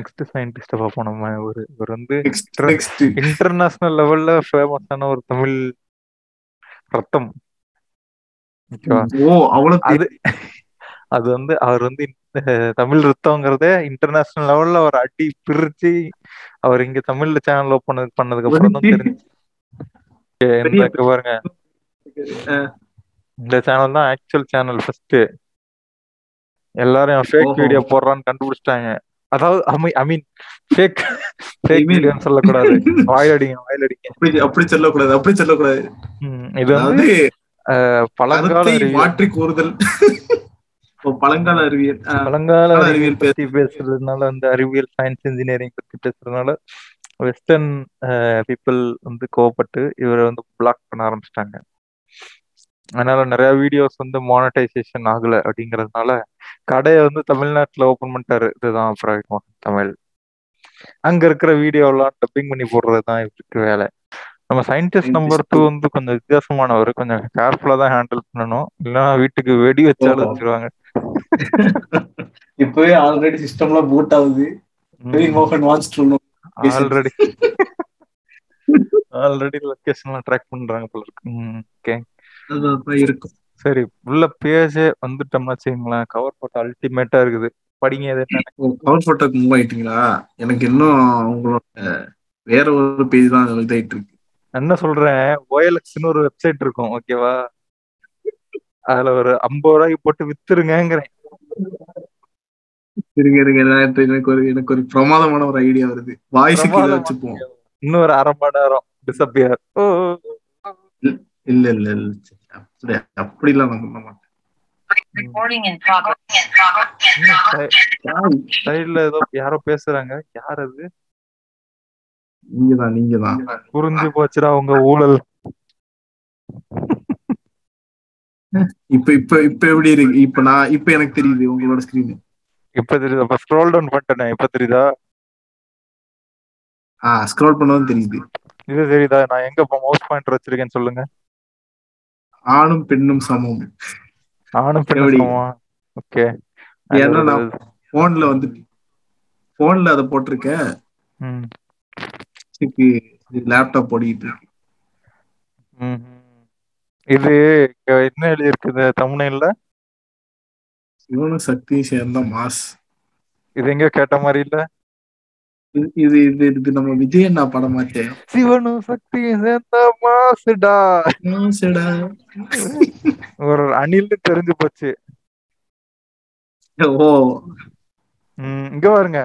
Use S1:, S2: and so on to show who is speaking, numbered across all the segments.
S1: Next சயின்டிஸ்ட பார்ப்போம் நம்ம. ஒரு இவர் வந்து இன்டர்நேஷனல் லெவல்ல ஃபேமஸான ஒரு தமிழ் ரத்தம். அது அது வந்து அவர் வந்து தமிழ் ரத்தம்ங்கிறதே இன்டர்நேஷனல் லெவல்ல ஒரு அடி பிரிச்சு அவர் இங்க தமிழ்ல சேனல் ஓப்பன் பண்ணதுக்கு அப்புறம் தான் தெரிஞ்சு. பாருங்க. இந்த சேனல் தான் ஆக்சுவல் சேனல் ஃபர்ஸ்ட் எல்லாரும் ஃபேக். வீடியோ போடுறான்னு கண்டுபிடிச்சிட்டாங்க. அதாவது ஐ மீன் ஃபேக் ஃபேக் வீடியோன்னு சொல்லக்கூடாது. வாயிலடிங்க வாயிலடிங்க.
S2: அப்படி அப்படி சொல்லக்கூடாது அப்படி சொல்லக்கூடாது.
S1: இது வந்து பழங்கால
S2: மாற்றி கூறுதல். பழங்கால அறிவியல்.
S1: பழங்கால அறிவியல் பத்தி பேசுறதுனால அந்த அறிவியல் சயின்ஸ் இன்ஜினியரிங் பத்தி பேசுறதுனால வெஸ்டர்ன் பீப்புள் வந்து கோவப்பட்டு இவரை வந்து பிளாக் பண்ண ஆரம்பிச்சிட்டாங்க. அதனால நிறைய வீடியோஸ் வந்து மானடைசேஷன் ஆகல அப்படிங்கறதுனால கடையை வந்து தமிழ்நாட்டுல ஓபன் பண்ணிட்டாரு. இதுதான் அப்புறம் தமிழ். அங்க இருக்கிற வீடியோலாம் டப்பிங் பண்ணி போடுறது தான் இவருக்கு வேலை. நம்ம சயின்டிஸ்ட் நம்பர் டூ வந்து கொஞ்சம் வித்தியாசமானவர். கொஞ்சம் கேர்ஃபுல்லா தான் ஹேண்டில் பண்ணணும். இல்லைன்னா வீட்டுக்கு வெடி வச்சாலும். வச்சிருவாங்க
S2: இப்பவே ஆல்ரெடி சிஸ்டம்லாம் பூட் ஆகுது. மோகன் வாட்ச்
S1: ஆல்ரெடி ஆல்ரெடி லொகேஷன்லாம் ட்ராக் பண்றாங்க போல இருக்கு. ஓகே
S2: இருக்கும்
S1: சரி உள்ள பேஜே வந்துட்டோம்னா வச்சுங்களேன் கவர் போட்டோ அல்டிமேட்டா இருக்குது. படிங்க
S2: கவர் போட்டோக்கு மூவ் ஆயிட்டீங்களா? எனக்கு இன்னும் உங்களோட வேற ஒரு பேஜ் தான் இதாயிட்டு இருக்கு.
S1: என்ன சொல்றேன்? ஓஎல்எக்ஸ்னு ஒரு வெப்சைட் இருக்கும் ஓகேவா அதுல ஒரு ஐம்பது ரூபாய்க்கு போட்டு வித்துருங்கிறேன்
S2: இருங்க எனக்கு ஒரு எனக்கு ஒரு பிரமாதமான ஒரு ஐடியா வருது. வாய்ஸுக்கு இதை வச்சுப்போம்.
S1: இன்னும் ஒரு அரை மணி நேரம் டிசப்பியர்
S2: இல்ல இல்ல இல்ல. அப்படி அப்படிலாம் நான் பண்ண மாட்டேன்.
S3: Recording in progress.
S1: சைடுல ஏதோ யாரோ பேசுறாங்க. யார் அது?
S2: நீங்க தான் நீங்க தான்
S1: புரிஞ்சு போச்சுடா உங்க ஊழல்.
S2: இப்ப இப்ப இப்ப எப்படி இருக்கு? இப்ப நான் இப்ப எனக்கு தெரியுது உங்களோட ஸ்கிரீன்
S1: இப்ப தெரியுதா. இப்ப ஸ்க்ரோல் டவுன் பண்ணிட்டேனே. இப்ப தெரியுதா?
S2: ஆ ஸ்க்ரோல் பண்ணவும் தெரியுது.
S1: இது தெரியுதா? நான் எங்க மவுஸ் பாயிண்டர் வச்சிருக்கேன்னு சொல்லுங்க.
S2: ஆணும் பெண்ணும் சமம்.
S1: ஆணும்? பெண்ணும் ஓகே.
S2: ஏன்னா நான் போன்ல வந்து போன்ல அதை போட்டிருக்கேன் லேப்டாப் ஓடிட்டு இருக்கு.
S1: இது என்ன எழுதி இருக்குது தமிழ்ல
S2: சிவனும் சக்தியும் சேர்ந்த மாஸ்.
S1: இது எங்க கேட்ட மாதிரி இல்ல?
S2: இது இது இது நம்ம விஜய் அண்ணா படம் மாச்சே
S1: சிவனும் சக்தி சேர்ந்த மாசுடா.
S2: மாசுடா.
S1: ஒரு அணில்னு தெரிஞ்சு போச்சு.
S2: ஓ.
S1: இங்க பாருங்க.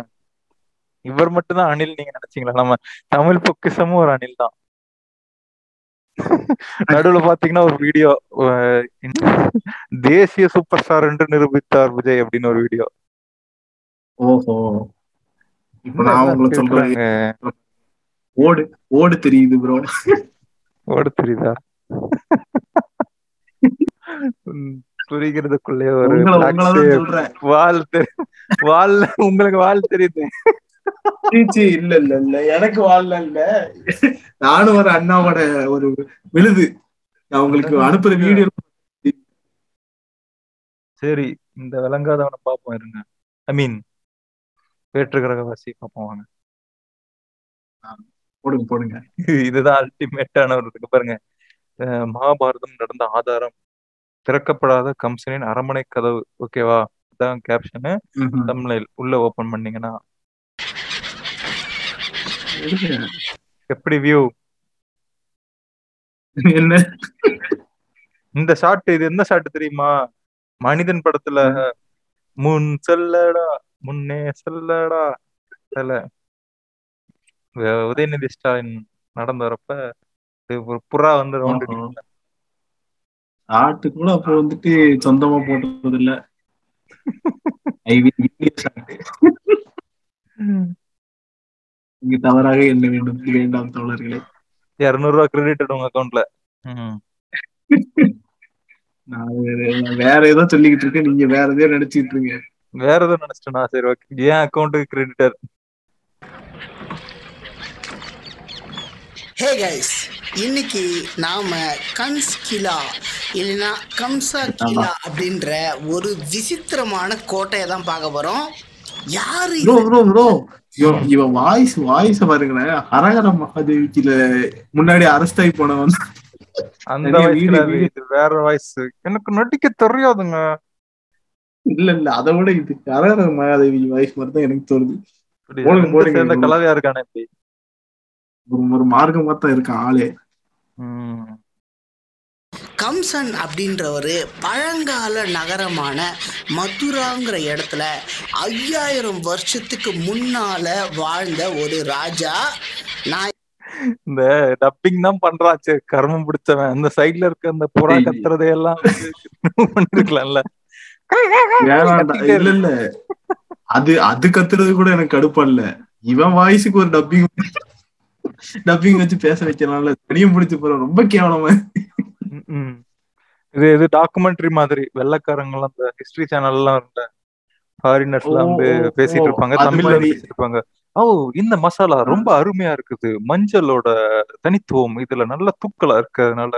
S1: இவர் மட்டும் தான் அணில் நீங்க நினைச்சீங்களா? நம்ம தமிழ் பொக்கிஷமும் ஒரு அணில் தான். நடுவுல பாத்தீங்கன்னா ஒரு வீடியோ தேசிய சூப்பர் ஸ்டார் என்று நிரூபித்தார் விஜய் அப்படின்னு ஒரு வீடியோ.
S2: ஓஹோ. இப்ப நான் உங்களை சொல்றேன் ஓடு ஓடு தெரியுது ப்ரோ
S1: ஓட தெரியுதா? புரிகிறதுக்குள்ளே ஒரு வால் வால் உங்களுக்கு வால் தெரியுது.
S2: இல்ல இல்ல இல்ல. எனக்கு வாழ்ல இல்ல. நானும் ஒரு அண்ணாவோட ஒரு விழுது. நான் உங்களுக்கு அனுப்புற வீடியோ
S1: சரி இந்த விளங்காதவனை பார்ப்போம் இருங்க. ஐ மீன் வேற்று கிரகவாசி பார்ப்போம் வாங்க
S2: போடுங்க போடுங்க.
S1: இதுதான் அல்டிமேட்டான ஒரு இருக்கு பாருங்க. மகாபாரதம் நடந்த ஆதாரம். திறக்கப்படாத கம்சனின் அரண்மனை கதவு. ஓகேவா இதான் கேப்ஷனு. தமிழில் உள்ள ஓபன் பண்ணீங்கன்னா. எப்படி வியூ
S2: என்ன?
S1: இந்த ஷாட் இது என்ன ஷாட் தெரியுமா? மனிதன் படத்துல முன் செல்லடா. முன்னே செல்லடா. வே- உதயநிதி ஸ்டாலின் நடந்து வரப்ப புறா வந்து ரவுண்ட்.
S2: ஆட்டு கூட அப்போ வந்துட்டு சொந்தமா போட்டது இல்ல இங்க தவறாக என்ன வேண்டும். வேண்டாம் தோழர்களே.
S1: இருநூறு ரூபா கிரெடிட் உங்க அக்கௌண்ட்ல
S2: நான் வேற- நான் வேற ஏதோ சொல்லிக்கிட்டு இருக்கேன். நீங்க வேற எதையோ நினைச்சிட்டு இருக்கீங்க.
S1: வேற எதுவும் நினைச்சிட்டேனா? சரி ஓகே ஏன் அக்கௌண்ட்டுக்கு கிரெடிட்டர்
S4: ஹே கைஸ் இன்னைக்கு நாம கன்ஸ் கிலா இல்லைன்னா கம்சா கிலா அப்படின்ற ஒரு விசித்திரமான கோட்டையை தான் பார்க்க போறோம். யாரு
S2: ப்ரோ ப்ரோ ப்ரோ இவன் இவன் வாய்ஸ் வாய்ஸ் பாருங்களேன் ஹரஹர மகாதேவிக்குல முன்னாடி அரெஸ்ட் ஆகி போனவன்.
S1: அந்த வேற வாய்ஸ் எனக்கு நடிக்க தெரியாதுங்க.
S2: இல்ல இல்ல. அதை விட இது ஹரஹர மகாதேவி வாய்ஸ் மாதிரி தான் எனக்கு தோணுது.
S1: சேர்ந்த கலவையா இருக்கானே இப்படி.
S2: ஒரு மார்க்கமா தான் இருக்கான் ஆளே.
S1: ம்.
S4: கம்சன் அப்படின்றவர் பழங்கால நகரமான மதுராங்கிற இடத்துல ஐயாயிரம் வருஷத்துக்கு முன்னால வாழ்ந்த ஒரு ராஜா நான்
S1: இந்த டப்பிங் தான் பண்றான் சரி கர்மம் பிடிச்சவன். அந்த சைடுல இருக்க அந்த புறா
S2: ஏய்.
S1: கத்துறதை எல்லாம் வந்து பண்ணிருக்கலாம்ல.
S2: இல்ல இல்ல. அது அது கத்துறது கூட எனக்கு கடுப்பா இல்ல. இவன் வாய்ஸுக்கு ஒரு டப்பிங் டப்பிங் வச்சு பேச வைக்கலாம்ல. தனியும் பிடிச்சு போற ரொம்ப கேவலமா.
S1: இது இது டாக்குமெண்ட்ரி மாதிரி. வெள்ளக்காரங்க எல்லாம் இந்த ஹிஸ்டரி சேனல் எல்லாம் இருந்த ஃபாரினர்ஸ் எல்லாம் வந்து பேசிட்டு இருப்பாங்க. தமிழ்ல. பேசிட்டு இருப்பாங்க. ஓ இந்த மசாலா ரொம்ப அருமையா இருக்குது. மஞ்சளோட தனித்துவம். இதுல நல்ல தூக்கலா இருக்கிறதுனால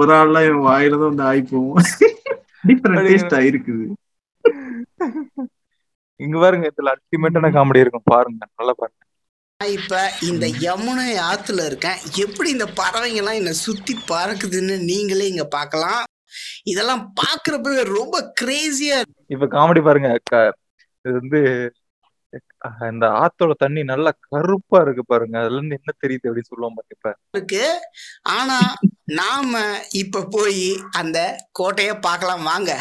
S2: புறா எல்லாம் என் வாயில தான் வந்து ஆகி போவோம் டிஃபரெண்ட் டேஸ்ட் ஆயிருக்குது
S1: இங்க பாருங்க இதுல அல்டிமேட்டான காமெடி இருக்கும். பாருங்க நல்லா பாருங்க.
S4: இப்ப இந்த யமுனை ஆத்துல இருக்கேன். எப்படி இந்த பறவைங்க எல்லாம் என்ன சுத்தி பறக்குதுன்னு நீங்களே இங்க பார்க்கலாம். இதெல்லாம் பாக்குறப்பவே ரொம்ப கிரேசியா
S1: இப்ப காமெடி பாருங்க இது வந்து இந்த ஆத்தோட தண்ணி நல்லா கருப்பா இருக்கு பாருங்க. அதுல இருந்து என்ன தெரியுது அப்படின்னு சொல்லுவோம் பாருங்க
S4: இருக்கு. ஆனா நாம இப்ப போய் அந்த கோட்டைய பார்க்கலாம் வாங்க.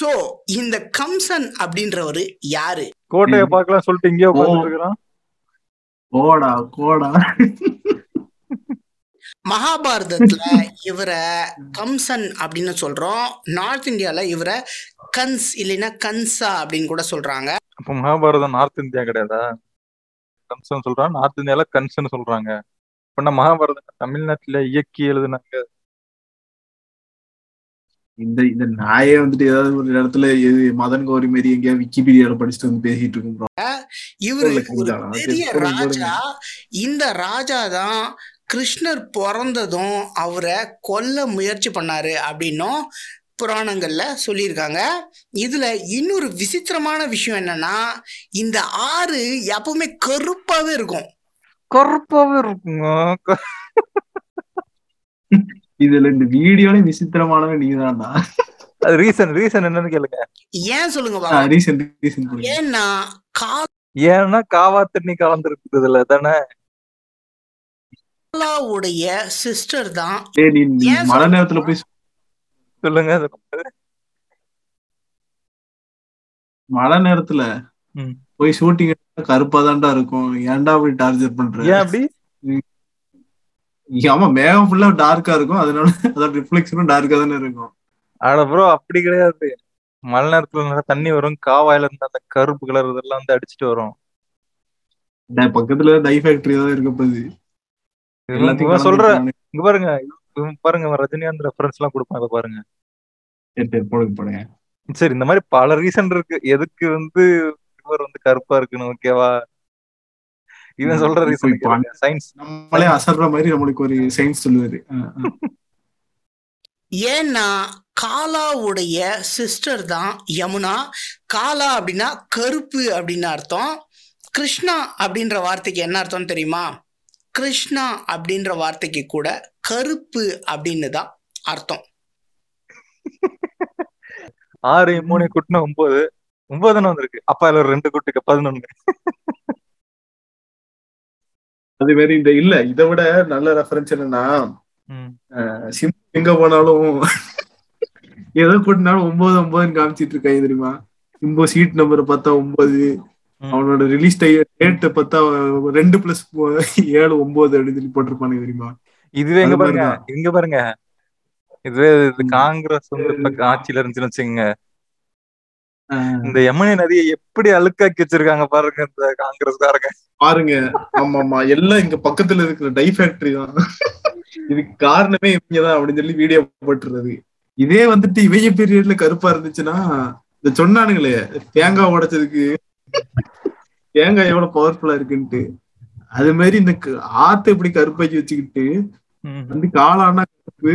S4: சோ இந்த கம்சன் அப்படின்றவரு யாரு?
S1: கோட்டையை. பார்க்கலாம் சொல்லிட்டு. உட்காந்துட்டு இருக்கிறான்
S2: கோடா கோடா.
S4: மகாபாரதத்துல இவரை கம்சன் அப்படின்னு சொல்றோம். நார்த் இந்தியால இவரை கன்ஸ் இல்லைன்னா கன்சா அப்படின்னு கூட சொல்றாங்க.
S1: அப்ப மகாபாரதம் நார்த் இந்தியா கிடையாதா? கம்சன் சொல்றான் நார்த் இந்தியால கன்சன் சொல்றாங்க. இப்ப நான் மகாபாரதம் தமிழ்நாட்டுல இயக்கி எழுதுனாங்க.
S2: இந்த இந்த நாயே வந்துட்டு ஏதாவது ஒரு இடத்துல எது மதன் கௌரி மாரி எங்கேயாவது விக்கிபீடியால படிச்சுட்டு வந்து பேசிட்டு இருக்கும்.
S4: இவரு ராஜா இந்த ராஜா தான் கிருஷ்ணர் பிறந்ததும் அவரை கொல்ல முயற்சி பண்ணாரு அப்படின்னும் புராணங்கள்ல சொல்லியிருக்காங்க. இதுல இன்னொரு விசித்திரமான விஷயம் என்னன்னா இந்த ஆறு எப்பவுமே கருப்பாவே இருக்கும்.
S1: கருப்பாவே இருக்குங்க. க-
S2: இதுல இந்த வீடியோல விசித்திரமானவன் நீதான்டா.
S1: அது ரீசன் ரீசன் என்னன்னு கேளுங்க.
S4: ஏன் சொல்லுங்க
S2: ரீசன்ட் ரீசன்ட்
S4: ஏன்னா
S1: ஏன்னா காவா தண்ணி கலந்துருக்குது இதுல தானே.
S4: சிஸ்டர் தான்
S2: மழை? நேரத்துல போய்
S1: சொல்லுங்க
S2: மழை நேரத்துல. போய் ஷூட்டிங் கருப்பா தான்டா இருக்கும். ஏன்டா அப்படி டார்ச்சர் பண்ற?
S1: ஏன் அப்படி?
S2: ஆமா மேகம் ஃபுல்லா டார்க்கா இருக்கும். அதனால அதோட ரிஃப்ளெக்ஷனும் டார்க்கா தானே இருக்கும்.
S1: ஆனா ப்ரோ அப்படி கிடையாது. மழை நேரத்துல நல்லா தண்ணி வரும். காவாயில இருந்து அந்த கருப்பு கலர் இதெல்லாம் வந்து அடிச்சிட்டு வரும்.
S2: பக்கத்துல டை ஃபேக்டரி தான் இருக்க போகுது எல்லாத்தையும்
S1: சொல்ற. இங்க பாருங்க. பாருங்க ரஜினிகாந்த் ரெஃபரன்ஸ் எல்லாம் கொடுப்பான் இதை பாருங்க.
S2: சரி, சரி, போடுங்க போடுங்க.
S1: சரி இந்த மாதிரி பல ரீசன் இருக்கு. எதுக்கு வந்து இவர் வந்து கருப்பா இருக்குன்னு ஓகேவா இவன் சொல்ற ரீசன் சயின்ஸ்
S2: நம்மளே அசர்ற மாதிரி நம்மளுக்கு ஒரு சயின்ஸ் சொல்லுவாரு.
S4: ஏன்னா காலாவுடைய சிஸ்டர் தான் யமுனா. காலா அப்படின்னா கருப்பு அப்படின்னு அர்த்தம். கிருஷ்ணா அப்படின்ற வார்த்தைக்கு என்ன அர்த்தம் தெரியுமா? கிருஷ்ணா அப்படின்ற வார்த்தைக்கு கூட கருப்பு அப்படின்னு தான் அர்த்தம்.
S1: ஆறு மூணு குட்டினா ஒன்பது. ஒன்பது தானே வந்திருக்கு. அப்பா ஒரு ரெண்டு குட்டிக்கு பதினொன்னு.
S2: அது மாதிரி இந்த இல்ல இதை விட நல்ல ரெஃபரன்ஸ் என்னன்னா. சிம் எங்க போனாலும் எதை கூட்டினாலும் ஒன்பது ஒன்பதுன்னு காமிச்சிட்டு இருக்காங்க தெரியுமா? சிம்பு சீட் நம்பர் பார்த்தா ஒன்பது. அவனோட ரிலீஸ் டேட் பார்த்தா ரெண்டு பிளஸ் ஏழு ஒன்பது அப்படின்னு சொல்லி போட்டிருப்பானுங்க தெரியுமா?
S1: இதுவே எங்க பாருங்க. இங்க பாருங்க. இதுவே இது. காங்கிரஸ் வந்து இப்ப ஆட்சியில இருந்துச்சுன்னு வச்சுங்க இந்த யமுனை நதியை எப்படி அழுக்காக்கி வச்சிருக்காங்க பாருங்க இந்த காங்கிரஸ்காரங்க.
S2: பாருங்க. ஆமா ஆமா எல்லாம் இங்க பக்கத்துல இருக்கிற டை ஃபேக்டரி தான். இதுக்கு காரணமே இவங்கதான் அப்படின்னு சொல்லி வீடியோ போட்டுறது. இதே வந்துட்டு இவங்க பீரியட்ல கருப்பா இருந்துச்சுன்னா இந்த சொன்னானுங்களே தேங்காய் உடைச்சதுக்கு. தேங்காய் எவ்வளவு பவர்ஃபுல்லா இருக்குன்ட்டு. அது மாதிரி இந்த ஆத்த இப்படி கருப்பாக்கி வச்சுக்கிட்டு. வந்து காளானா கருப்பு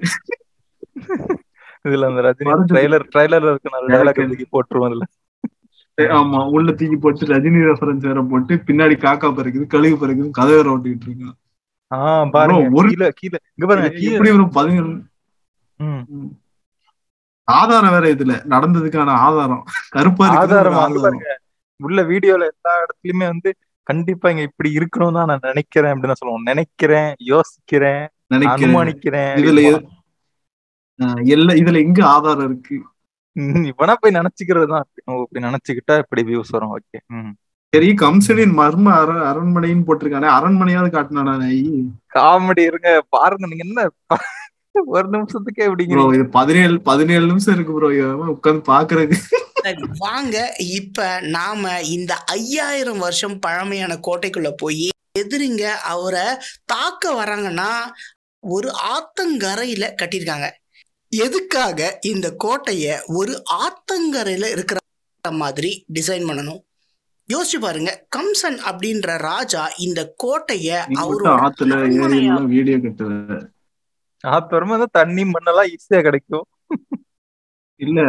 S1: இதுல அந்த ரஜினி ட்ரைலர் ட்ரைலர்ல இருக்க டைலாக்
S2: எனக்கு-
S1: தூக்கி போட்டுருவோம்
S2: ஆமா உள்ள தூக்கி போட்டு ரஜினி ரெஃபரன்ஸ் வேற போட்டு பின்னாடி காக்கா பறக்குது கழுகு பறக்குது கதை வேற ஓட்டிட்டு இருக்கான்.
S1: ஆஹ் பாருங்க.
S2: bro, ஒரு-
S1: கீழே கீழே இங்க பாருங்க
S2: எப்படி ஒரு பதினேழு. ஆதாரம் வேற இதுல நடந்ததுக்கான ஆதாரம். கருப்பா
S1: ஆதாரமா பாருங்க உள்ள வீடியோல எல்லா இடத்துலயுமே வந்து கண்டிப்பா இங்க இப்படி இருக்கணும் தான் நான் நினைக்கிறேன் அப்படின்னு சொல்லுவோம் நினைக்கிறேன் யோசிக்கிறேன்.
S2: நினைக்கிறேன். இதுல எல்லா இதுல எங்க ஆதாரம் இருக்கு?
S1: இப்பனா போய் நினைச்சுக்கிறது தான் இப்படி நினைச்சுக்கிட்டா இப்படி வியூஸ் வரும். ஓகே
S2: சரி கம்சனின் மர்ம அர அரண்மனைன்னு போட்டிருக்கானே அரண்மனையாவது காட்டினானா நாயி
S1: காமெடி இருங்க பாருங்க நீங்க என்ன ஒரு நிமிஷத்துக்கே
S2: ப்ரோ
S1: எப்படிங்கிறீங்க
S2: இது பதினேழு பதினேழு நிமிஷம் இருக்கு ப்ரோ உட்காந்து பாக்குறதுக்கு.
S4: சரி வாங்க. இப்ப நாம இந்த ஐயாயிரம் வருஷம் பழமையான கோட்டைக்குள்ள போய் எதிரிங்க அவரை தாக்க வராங்கன்னா ஒரு ஆத்தங்கரையில கட்டியிருக்காங்க. எதுக்காக இந்த கோட்டைய ஒரு ஆத்தங்கரையில இருக்கிற மாதிரி டிசைன் பண்ணணும்? யோசிச்சு பாருங்க. கம்சன் அப்படின்ற ராஜா இந்த கோட்டைய
S2: மட்டும் ஆத்துல வீடியோ கட்டுற
S1: ஆத்தரமா தான் தண்ணி மண்ணெல்லாம் ஈஸியா கிடைக்கும்.
S2: இல்ல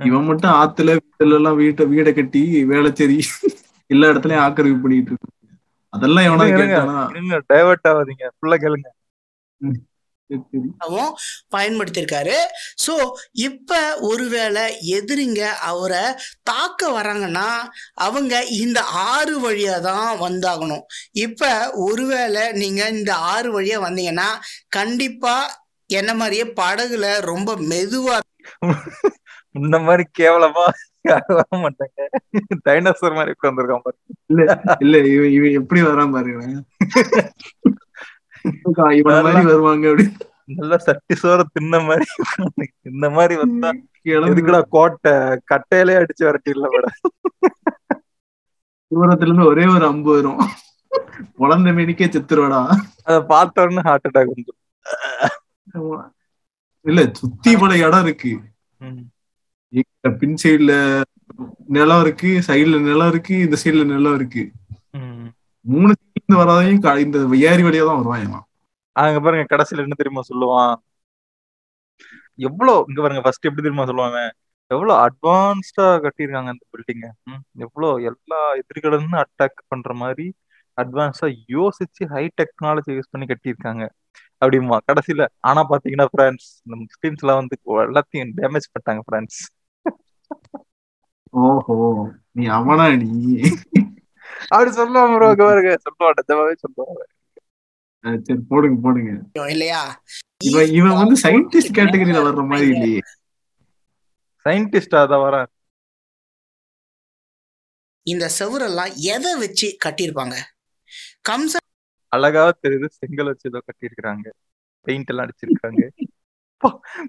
S2: இவன் மட்டும் ஆத்துல வீட்டுல எல்லாம் வீட்டை வீடை கட்டி வேலைச்சேரி எல்லா இடத்துலயும் ஆக்கிரமிப்பு பண்ணிட்டு இருக்கு அதெல்லாம் எவனா. கேட்டானா?
S1: டைவர்ட் ஆகாதீங்க. ஃபுல்லா கேளுங்க.
S2: சரி, சரி.
S4: பயன்படுத்தியிருக்காரு. ஸோ இப்போ ஒருவேளை எதிரிங்க அவரை தாக்க வராங்கன்னா அவங்க இந்த ஆறு வழியாக தான் வந்தாகணும். இப்போ ஒருவேளை நீங்கள் இந்த ஆறு வழியாக வந்தீங்கன்னா கண்டிப்பாக என்ன மாதிரியே படகுல ரொம்ப மெதுவாக
S1: இந்த மாதிரி கேவலமா மாட்டாங்க. டைனோசர் மாதிரி உட்காந்துருக்கான் பாரு.
S2: இல்ல இவன் இவன் எப்படி வரான் பாருங்க வருவாங்க அப்படி.
S1: நல்லா சட்டி சோற தின்ன மாதிரி. இந்த மாதிரி வந்தா எதுக்குடா கோட்டை? கட்டையிலே அடிச்சு விரட்டிடல விட
S2: தூரத்துல இருந்து ஒரே ஒரு அம்பு வரும். குழந்தை மேனிக்கே செத்துருவாடா.
S1: அத பார்த்த உடனே ஹார்ட் அட்டாக் வந்து
S2: ஆமா. இல்ல சுத்தி பல இடம் இருக்கு. பின் சைடுல நிலம் இருக்கு சைடுல நிலம் இருக்கு இந்த சைடுல நிலம் இருக்கு. மூணு இருந்து வராதையும் இந்த ஏரி வழியா தான் இவன்.
S1: அங்க பாருங்க கடைசியில என்ன தெரியுமா சொல்லுவான்? எவ்வளவு இங்க பாருங்க ஃபர்ஸ்ட் எப்படி தெரியுமா சொல்லுவாங்க? எவ்வளவு அட்வான்ஸ்டா கட்டியிருக்காங்க அந்த பில்டிங்க எவ்வளவு எல்லா எதிரிகளும் அட்டாக் பண்ற மாதிரி அட்வான்ஸா யோசிச்சு ஹை டெக்னாலஜி யூஸ் பண்ணி கட்டியிருக்காங்க. அப்படிமா கடைசியில ஆனா பாத்தீங்கன்னா ஃப்ரெண்ட்ஸ் இந்த முஸ்லிம்ஸ் எல்லாம் வந்து எல்லாத்தையும் டேமேஜ் பண்ணிட்டாங்க ஃப்ரெண்ட்ஸ்
S2: ஓஹோ நீ அவனா நீ?
S1: அப்படி சொல்லுவாங்க இங்க பாருங்க. சொல்லுவான் நிஜமாவே சொல்லுவாங்க
S2: சரி போடுங்க போடுங்க.
S4: இல்லையா?
S2: இவன் இவன் வந்து சயின்டிஸ்ட் கேட்டகரியில வர்ற மாதிரி இல்லையே.
S1: சயின்டிஸ்ட் அத வர
S4: இந்த செவுரெல்லாம் எதை வச்சு கட்டியிருப்பாங்க? கம்சன்
S1: அழகா தெரியுது. செங்கல் வச்சு ஏதோ கட்டியிருக்கிறாங்க. பெயிண்ட் எல்லாம் அடிச்சிருக்காங்க.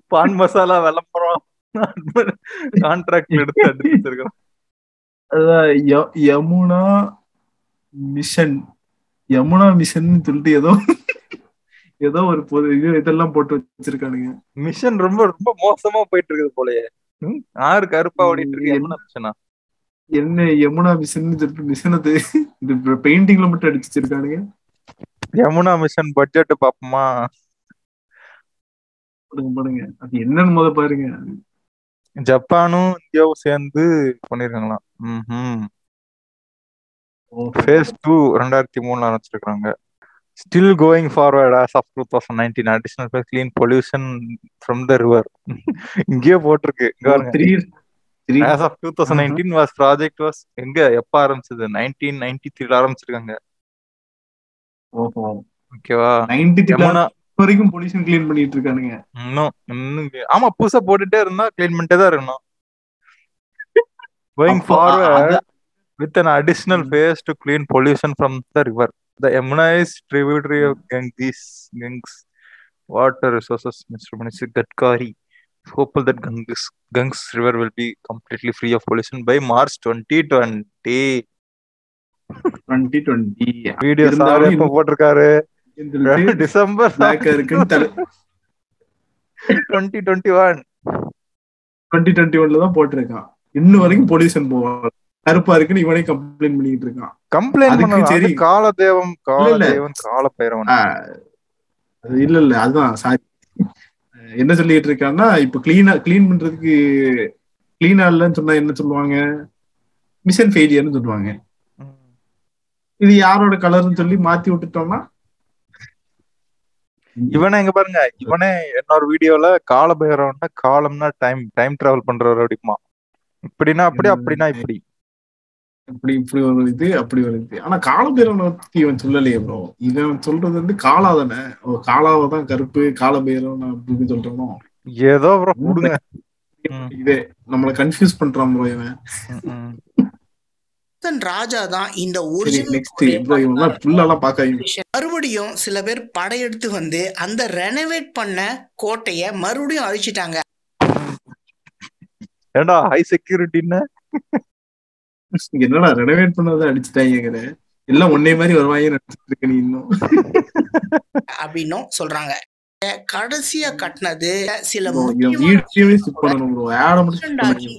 S1: பான் மசாலா விளம்பரம். கான்ட்ராக்ட் எடுத்து அடிச்சு வச்சிருக்காங்க
S2: அதான் ய- யமுனா மிஷன் யமுனா மிஷன் சொல்லிட்டு ஏதோ ஏதோ ஒரு பொது இது இதெல்லாம் போட்டு வச்சிருக்கானுங்க.
S1: மிஷன் ரொம்ப ரொம்ப மோசமா போயிட்டு இருக்குது போலயே ஆறு கருப்பா ஓடிட்டு இருக்கு என்ன மிஷனா?
S2: என்ன யமுனா மிஷன் சொல்லிட்டு மிஷனது இது பெயிண்டிங்ல மட்டும் அடிச்சு வச்சிருக்கானுங்க.
S1: யமுனா மிஷன் பட்ஜெட் பாப்போமா?
S2: போடுங்க அது என்னன்னு முத பாருங்க.
S1: ஜப்பானும் இந்தியாவும் சேர்ந்து பண்ணிருக்காங்களாம். ம்
S2: ஓஹோ.
S1: ஃபேஸ் டூ ரெண்டாயிரத்தி மூணுல ஆரம்பிச்சிருக்காங்க still going forward as of two thousand nineteen additional clean pollution from the river இங்கேயே போட்டிருக்கு.
S2: Three three
S1: as of 2019 was project was எங்க? எப்ப ஆரம்பிச்சது? நைன்டீன் நைன்டி த்ரீல ஆரம்பிச்சிருக்காங்க. ஓகேவா
S2: நைன்டி
S1: யமுனா
S2: வரைக்கும் பொல்யூஷன் கிளீன் பண்ணிட்டு இருக்கானுங்க.
S1: இன்னும் இன்னும் ஆமா புதுசா போட்டுட்டே இருந்தா கிளீன் பண்ணிட்டே தான் இருக்கணும். Going forward with an additional
S2: ம்.
S1: phase to clean pollution from the river. The Yamuna is tributary of Ganges. Ganges water resources, Mr. Minister Gadkari. Hopeful that Ganges, Ganges River will be completely free of pollution by March 2020.
S2: 2020
S1: video sir
S2: இருந்தாலும்
S1: எப்ப போட்டிருக்காரு
S2: சொல்லிட்டு
S1: December
S2: black ஆ இருக்குன்னு தலை-
S1: twenty twenty one
S2: 2021 தான் போட்டிருக்கான் இன்னும் வரைக்கும் பொல்யூஷன் போவான் கருப்பா இருக்குன்னு இவனே கம்ப்ளைண்ட் பண்ணிட்டு இருக்கான்.
S1: கம்ப்ளைண்ட்
S2: சரி.
S1: காலதேவம்
S2: இல்ல, இல்ல.
S1: காலதேவன் கால பைரவன்
S2: இல்ல இல்ல. அதுதான் சாரி. என்ன சொல்லிட்டு இருக்கான்னா இப்ப கிளீனா கிளீன் பண்றதுக்கு கிளீனா இல்லைன்னு சொன்னா என்ன சொல்லுவாங்க? மிஷன் ஃபெயிலியர்னு சொல்லுவாங்க. இது யாரோட கலர்னு சொல்லி மாத்தி விட்டுட்டோம்னா?
S1: இவனே இங்க பாருங்க. இவனே இன்னொரு வீடியோல கால பைரவன்னா காலம்னா டைம் டைம் டிராவல் பண்றவர் அப்படிமா இப்படின்னா அப்படி அப்படின்னா இப்படி.
S2: இப்படி இப்படி ஒரு இது அப்படி ஒரு இது. ஆனா காலபைரவனை பத்தி இவன் சொல்லலையே ப்ரோ இவன் சொல்றது வந்து காலா தானே. காலாவை தான் கருப்பு காலபைரவன் அப்படி சொல்றோமோ
S1: ஏதோ விடுங்க ம்.
S2: இதே நம்மள கன்ஃபியூஸ் பண்றான் ப்ரோ இவன்.
S4: ராஜா தான் இந்த
S2: ப்ரோ
S4: மறுபடியும் சில பேர் படையெடுத்து வந்து அந்த ரெனோவேட் பண்ண கோட்டைய மறுபடியும் அழிச்சிட்டாங்க.
S1: ஏண்டா ஹை செக்யூரிட்டின்னு
S2: என்னடா ரெனோவேட் பண்ணதை அடிச்சுட்டாங்க எல்லாம் ஒன்னே மாதிரி வருவாங்க நினைச்சிட்டு இருக்க நீ இன்னும்.
S4: அப்படின்னும் சொல்றாங்க. கடைசியா கட்டினது சில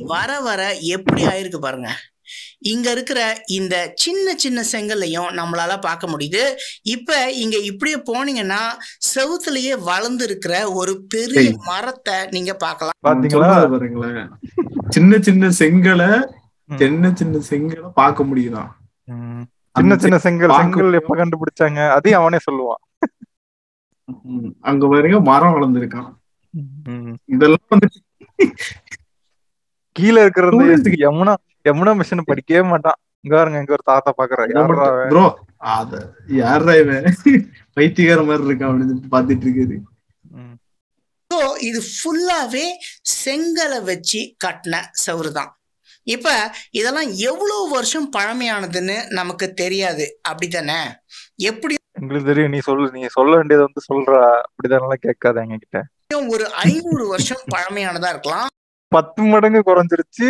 S4: வர வர எப்படி ஆயிருக்கு பாருங்க. இங்க இருக்கிற இந்த சின்ன சின்ன செங்கல்லையும் நம்மளால பார்க்க முடியுது. இப்ப இங்க இப்படியே போனீங்கன்னா செவுத்துலயே வளர்ந்து இருக்கிற ஒரு பெரிய. மரத்தை நீங்க பார்க்கலாம்.
S1: பாத்தீங்களா?
S2: பாருங்களேன். சின்ன சின்ன செங்கலை. சின்ன சின்ன செங்கலை பார்க்க முடியுதான்.
S1: சின்ன சின்ன செங்கல் செங்கல் எப்ப கண்டுபிடிச்சாங்க? அதையும் அவனே சொல்லுவான்.
S2: அங்க பாருங்க மரம் வளர்ந்துருக்கான். இதெல்லாம் வந்து
S1: கீழே இருக்கிறது யமுனா யமுனா மிஷன் படிக்கவே மாட்டான். இங்க பாருங்க இங்க ஒரு தாத்தா அவன்?
S2: ப்ரோ அத யாரா இவன்? பைத்தியக்கார மாதிரி இருக்கான் அப்படின்னு பாத்துட்டு இருக்குது
S4: இது ஃபுல்லாவே செங்கலை வச்சு கட்டின செவுரு தான். இப்ப இதெல்லாம் எவ்வளவு வருஷம் பழமையானதுன்னு நமக்கு தெரியாது. அப்படித்தானே? எப்படி
S1: எங்களுக்கு தெரியும் நீ சொல்லு நீ சொல்ல வேண்டியது வந்து சொல்ற. அப்படிதானலாம் கேட்காத எங்க கிட்ட
S4: ஒரு ஐநூறு வருஷம் பழமையானதா இருக்கலாம்.
S2: பத்து மடங்கு குறைஞ்சிருச்சு.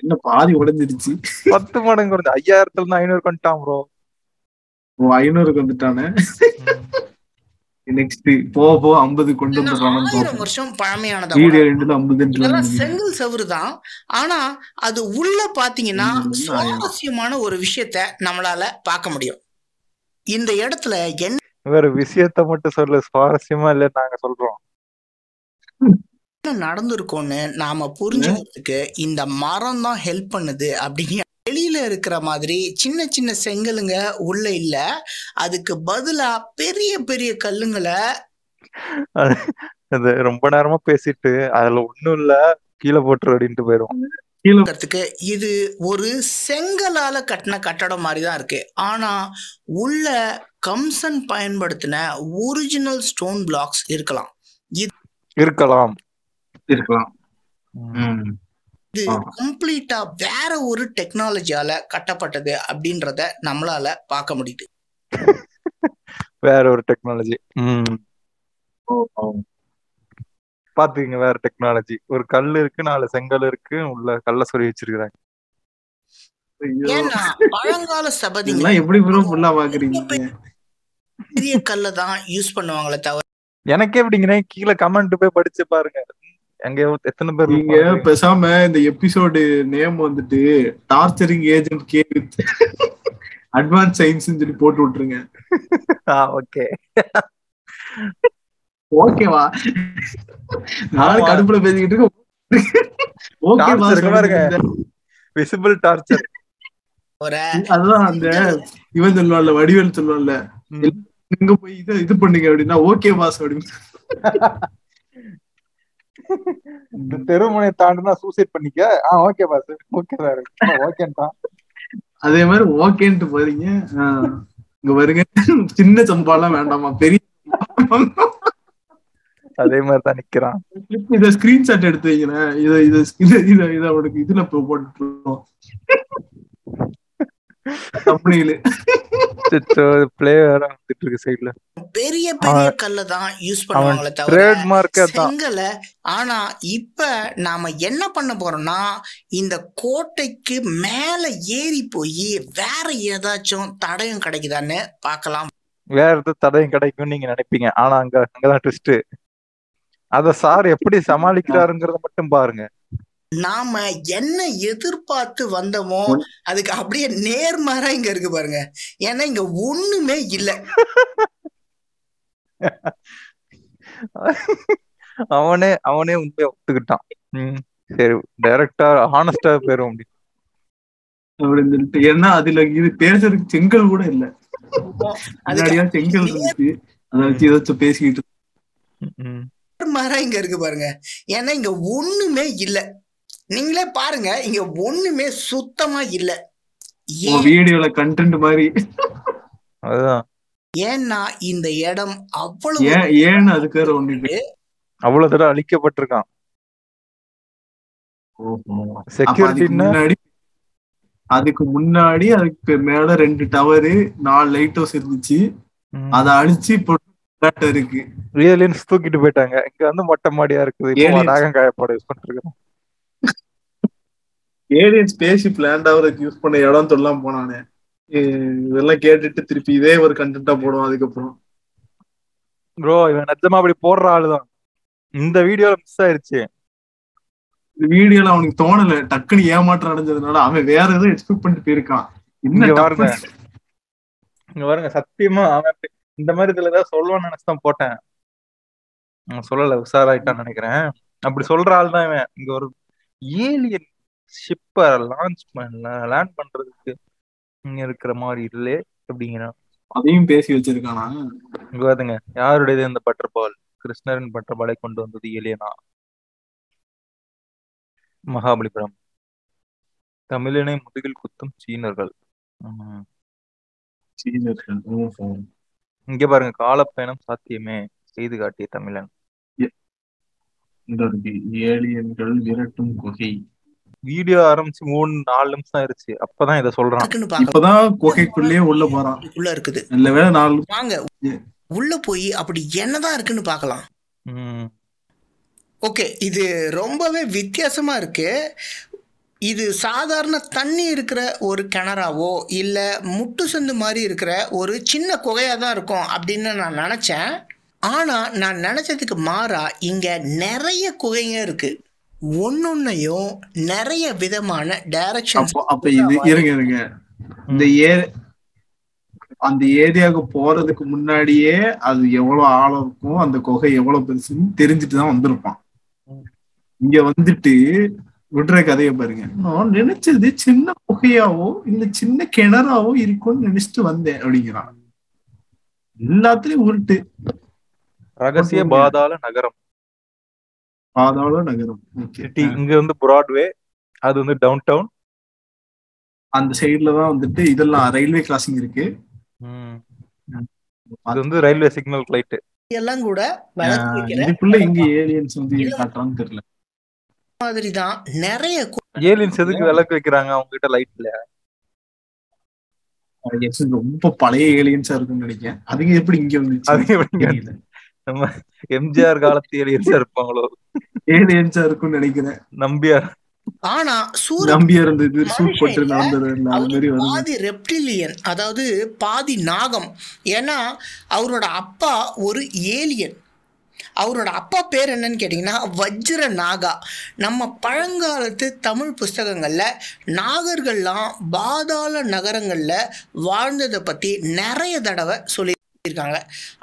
S2: என்ன பாதி உடைஞ்சிருச்சு.
S1: பத்து மடங்கு குறைஞ்சு ஐயாயிரத்துல இருந்து ஐநூறு கொண்டுட்டான் ப்ரோ
S2: ஐநூறுக்கு வந்துட்டானே நெக்ஸ்ட் போக போக ஐம்பது கொண்டு
S4: ஆயிரம் வருஷம் பழமையானதா இதெல்லாம் செங்கல் செவுரு தான். ஆனா அது உள்ள பாத்தீங்கன்னா. சுவாரஸ்யமான ஒரு விஷயத்த நம்மளால பார்க்க முடியும். இந்த இடத்துல என்ன
S1: வேற விஷயத்த மட்டும் சொல்லு. சுவாரஸ்யமா இல்ல நாங்க சொல்றோம்.
S4: நடந்திருக்கும்னு நாம புரிஞ்சுக்கிறதுக்கு இந்த மரம் தான் ஹெல்ப் பண்ணுது அப்படின்னு வெளியில இருக்கிற மாதிரி சின்ன சின்ன செங்கலுங்க உள்ள இல்ல. அதுக்கு பதிலா பெரிய பெரிய கல்லுங்களை
S1: அது ரொம்ப நேரமா பேசிட்டு அதுல ஒண்ணும் இல்ல கீழே போட்டுரு அப்படின்ட்டு போயிடும்
S4: இருக்கிறதுக்கு இது ஒரு செங்கலால கட்டின கட்டடம் மாதிரி தான் இருக்கு. ஆனா உள்ள கம்சன் பயன்படுத்தின ஒரிஜினல் ஸ்டோன் பிளாக்ஸ் இருக்கலாம்.
S1: இருக்கலாம்.
S2: இருக்கலாம்.
S4: இது. கம்ப்ளீட்டா வேற ஒரு டெக்னாலஜியால கட்டப்பட்டது அப்படின்றத நம்மளால பார்க்க முடியுது.
S1: வேற ஒரு டெக்னாலஜி பாத்துக்கங்க வேற டெக்னாலஜி ஒரு கல் இருக்கு நாலு செங்கல் இருக்கு உள்ள கல்ல சொருகி வச்சிருக்காங்க
S4: பழங்கால சபதிங்க
S2: எப்படி
S4: பெரிய கல்லை தான் யூஸ் பண்ணுவாங்களே தவிர.
S1: எனக்கே எப்படிங்கிறே கீழே கமெண்ட் போய் படிச்சு பாருங்க. எங்க எத்தனை பேர்
S2: நீங்க? பேசாம இந்த எபிசோடு நேம் வந்துட்டு torturing agent K with advance science சொல்லி போட்டு விட்டுருங்க.
S1: ஆ ஓகே
S2: ஓகேவா நானும். கடுப்புல பேசிக்கிட்டு இருக்கேன்
S1: விசிபிள் டார்ச்சர்
S2: அதான் அந்த இவன் சொல்லுவான்ல வடிவேல் சொல்லுவான்ல. இங்க போய் இது இது பண்ணுங்க அப்படின்னா ஓகே பாஸ் அப்படின்னு
S1: இந்த தெருமுனை தாண்டுனா சூசைட் பண்ணிக்க? ஆ ஓகே பாஸ் ஓகே சார் ஓகேன்டா
S2: அதே மாதிரி ஓகேன்ட்டு போறீங்க. இங்க வருங்க சின்ன சம்பாலாம் வேண்டாமா? பெரிய.
S1: அதே மாதிரி தான் நிக்கிறான்
S2: இத ஸ்கிரீன்ஷாட் எடுத்து வைக்கிறேன் இத இத இத இத அவனுக்கு இதுல போட்டுருவோம். தமிழில்
S1: பிளே வேற வந்துட்டு இருக்கு சைடுல
S4: பெரிய பெரிய கல்லை தான் யூஸ் பண்ணுவாங்களே தவிர
S1: ட்ரேட் மார்க்கே தான்.
S4: செங்கலை ஆனா இப்ப நாம என்ன பண்ண போறோம்னா இந்த கோட்டைக்கு மேல ஏறி போய் வேற ஏதாச்சும் தடயம் கிடைக்குதான்னு பார்க்கலாம்.
S1: வேற எது தடையும் கிடைக்கும்னு நீங்க நினைப்பீங்க. ஆனா அங்க அங்கதான் ட்விஸ்ட் அத சார் எப்படி சமாளிக்கிறாருங்கிறத மட்டும் பாருங்க.
S4: நாம என்ன எதிர்பார்த்து வந்தோமோ அதுக்கு அப்படியே நேர்மாறா இங்க இருக்கு பாருங்க. ஏன்னா இங்க ஒண்ணுமே இல்ல.
S1: அவனே அவனே உண்மையை ஒத்துக்கிட்டான். ம், சரி டைரக்டா ஹானஸ்டா போயிரும் அப்படி
S2: அப்படின்னு சொல்லிட்டு ஏன்னா அதுல இது பேசுறதுக்கு செங்கல் கூட இல்ல. செங்கல் இருந்துச்சு. அதை வச்சு ஏதாச்சும் பேசிக்கிட்டு
S1: ம்,
S4: மாறா இங்க இருக்கு பாருங்க. ஏன்னா இங்க ஒண்ணுமே இல்ல. நீங்களே பாருங்க இங்க ஒண்ணுமே சுத்தமா இல்ல.
S2: வீடியோல கண்டென்ட் மாதிரி.
S1: அதுதான்.
S4: ஏன்னா இந்த இடம் அவ்வளவு
S2: ஏன் அதுக்கு வேற ஒண்ணு.
S1: அவ்வளவு தடவை அழிக்கப்பட்டிருக்கான். செக்யூரிட்டின்னா
S2: முன்னாடி அதுக்கு முன்னாடி அதுக்கு மேல ரெண்டு டவரு நாலு லைட் ஹவுஸ் இருந்துச்சு அதை அழிச்சு இப்போ இருக்கு.
S1: ரியலியன்ஸ் தூக்கிட்டு போயிட்டாங்க. இங்க வந்து மொட்டை மாடியா இருக்குது. நாகம் காயப்பாடு யூஸ் பண்ணிருக்கோம்
S2: ஏலியன் ஸ்பேஸ்ஷிப் லேண்ட் ஆகுறதுக்கு யூஸ் பண்ண இடம் சொல்லலாம் போனானே. இதெல்லாம் கேட்டுட்டு திருப்பி இதே ஒரு கண்டென்ட்டா போடுவோம் அதுக்கப்புறம்.
S1: ப்ரோ இவன் நிஜமா அப்படி போடுற ஆளுதான். இந்த வீடியோல மிஸ் ஆயிருச்சு.
S2: இந்த வீடியோல அவனுக்கு தோணல. டக்குன்னு ஏமாற்றம் அடைஞ்சதுனால அவன் வேற ஏதோ எக்ஸ்பெக்ட் பண்ணிட்டு போயிருக்கான்.
S1: இங்க பாருங்க.
S2: tough-
S1: இங்க பாருங்க சத்தியமா அவன் இந்த மாதிரி இதுல ஏதாவது சொல்லுவான்னு நினைச்சுதான் போட்டேன். சொல்லல உஷாராயிட்டான்னு நினைக்கிறேன். அப்படி சொல்ற ஆள் தான் இவன். இங்க ஒரு ஏலியன் ஷிப்ப லான்ச் பண்ண லேண்ட் பண்றதுக்கு இங்க இருக்கிற மாதிரி இல்லே அப்படிங்கிறான்
S2: அதையும் பேசி வச்சிருக்கானா?
S1: இங்க பாருங்க யாருடையது இந்த பட்டர் பால் கிருஷ்ணரின் பட்டர் பாலை கொண்டு வந்தது ஏலியனா? மகாபலிபுரம். தமிழினை முதுகில் குத்தும் சீனர்கள்.
S2: சீனர்கள்.
S1: இங்க பாருங்க காலப்பயணம் சாத்தியமே. செய்து காட்டிய தமிழன்.
S2: ஏலியன்கள் விரட்டும் குகை.
S1: வீடியோ ஆரம்பிச்சு மூணு நாலு நிமிஷம் ஆயிருச்சு. அப்பதான் இதை சொல்றான்.
S2: இப்பதான் குகைக்குள்ளேயே உள்ள போறான்.
S4: உள்ள இருக்குது.
S2: நல்ல வேளை நாலு
S4: வாங்க. உள்ள போய் அப்படி என்னதான் இருக்குன்னு பார்க்கலாம்.
S1: ம்.
S4: ஓகே இது ரொம்பவே வித்தியாசமா இருக்கு. இது சாதாரண தண்ணி இருக்கிற ஒரு கிணறாவோ இல்லை முட்டு சந்து மாதிரி இருக்கிற ஒரு சின்ன குகையாக தான் இருக்கும் அப்படின்னு நான் நினச்சேன். ஆனால் நான் நினச்சதுக்கு மாறா இங்கே நிறைய குகைங்க இருக்கு. ஒன்னொன்னையும் நிறைய விதமான டைரக்ஷன்
S2: அப்போ அப்ப இது இருங்க இருங்க. இந்த ஏ அந்த ஏரியாவுக்கு போறதுக்கு முன்னாடியே அது எவ்வளவு ஆழம் இருக்கும் அந்த குகை எவ்வளவு பெருசுன்னு தெரிஞ்சுட்டு தான் வந்திருப்பான். இங்க வந்துட்டு விடுற கதையை பாருங்க. நான் நினைச்சது சின்ன குகையாவோ இல்ல சின்ன கிணறாவோ இருக்கும்னு நினைச்சிட்டு வந்தேன் அப்படிங்கிறான். எல்லாத்துலயும் உருட்டு.
S1: ரகசிய பாதாள நகரம்.
S2: பாதாள நகரம்.
S1: சிட்டி இங்க வந்து பிராட்வே அது வந்து டவுன் டவுன்
S2: அந்த சைடுல தான் வந்துட்டு இதெல்லாம் ரயில்வே கிராசிங் இருக்கு.
S1: அது வந்து ரயில்வே சிக்னல் லைட்
S4: எல்லாம் கூட
S2: இதுக்குள்ள எங்க ஏலியன்ஸ் வந்து காட்டுறான்னு தெரியல.
S4: மாதிரி தான் நிறைய
S1: ஏலியன்ஸ் எதுக்கு விளக்கு வைக்கிறாங்க அவங்க கிட்ட லைட் இல்ல
S2: Yes, ரொம்ப பழைய ஏலியன்ஸா இருக்கும்னு நினைக்கிறேன். அதுங்க எப்படி இங்க வந்துச்சு
S1: அது எப்படிங்க
S2: தெரியல.
S1: நம்ம எம்ஜிஆர் காலத்து ஏலியன்ஸா இருப்பாங்களோ?
S2: ஏலியன்ஸா இருக்கும்னு நினைக்கிறேன்.
S1: நம்பியார்.
S4: ஆனா சூரிய
S2: சூட் போட்டு. நடந்தது
S4: பாதி ரெப்டிலியன் அதாவது பாதி நாகம். ஏன்னா அவரோட அப்பா ஒரு ஏலியன். அவரோட அப்பா பேர் என்னன்னு கேட்டிங்கன்னா வஜ்ர நாகா. நம்ம பழங்காலத்து தமிழ் புஸ்தகங்களில் நாகர்கள்லாம் பாதாள நகரங்களில் வாழ்ந்ததை பற்றி நிறைய தடவை சொல்லியிருக்காங்க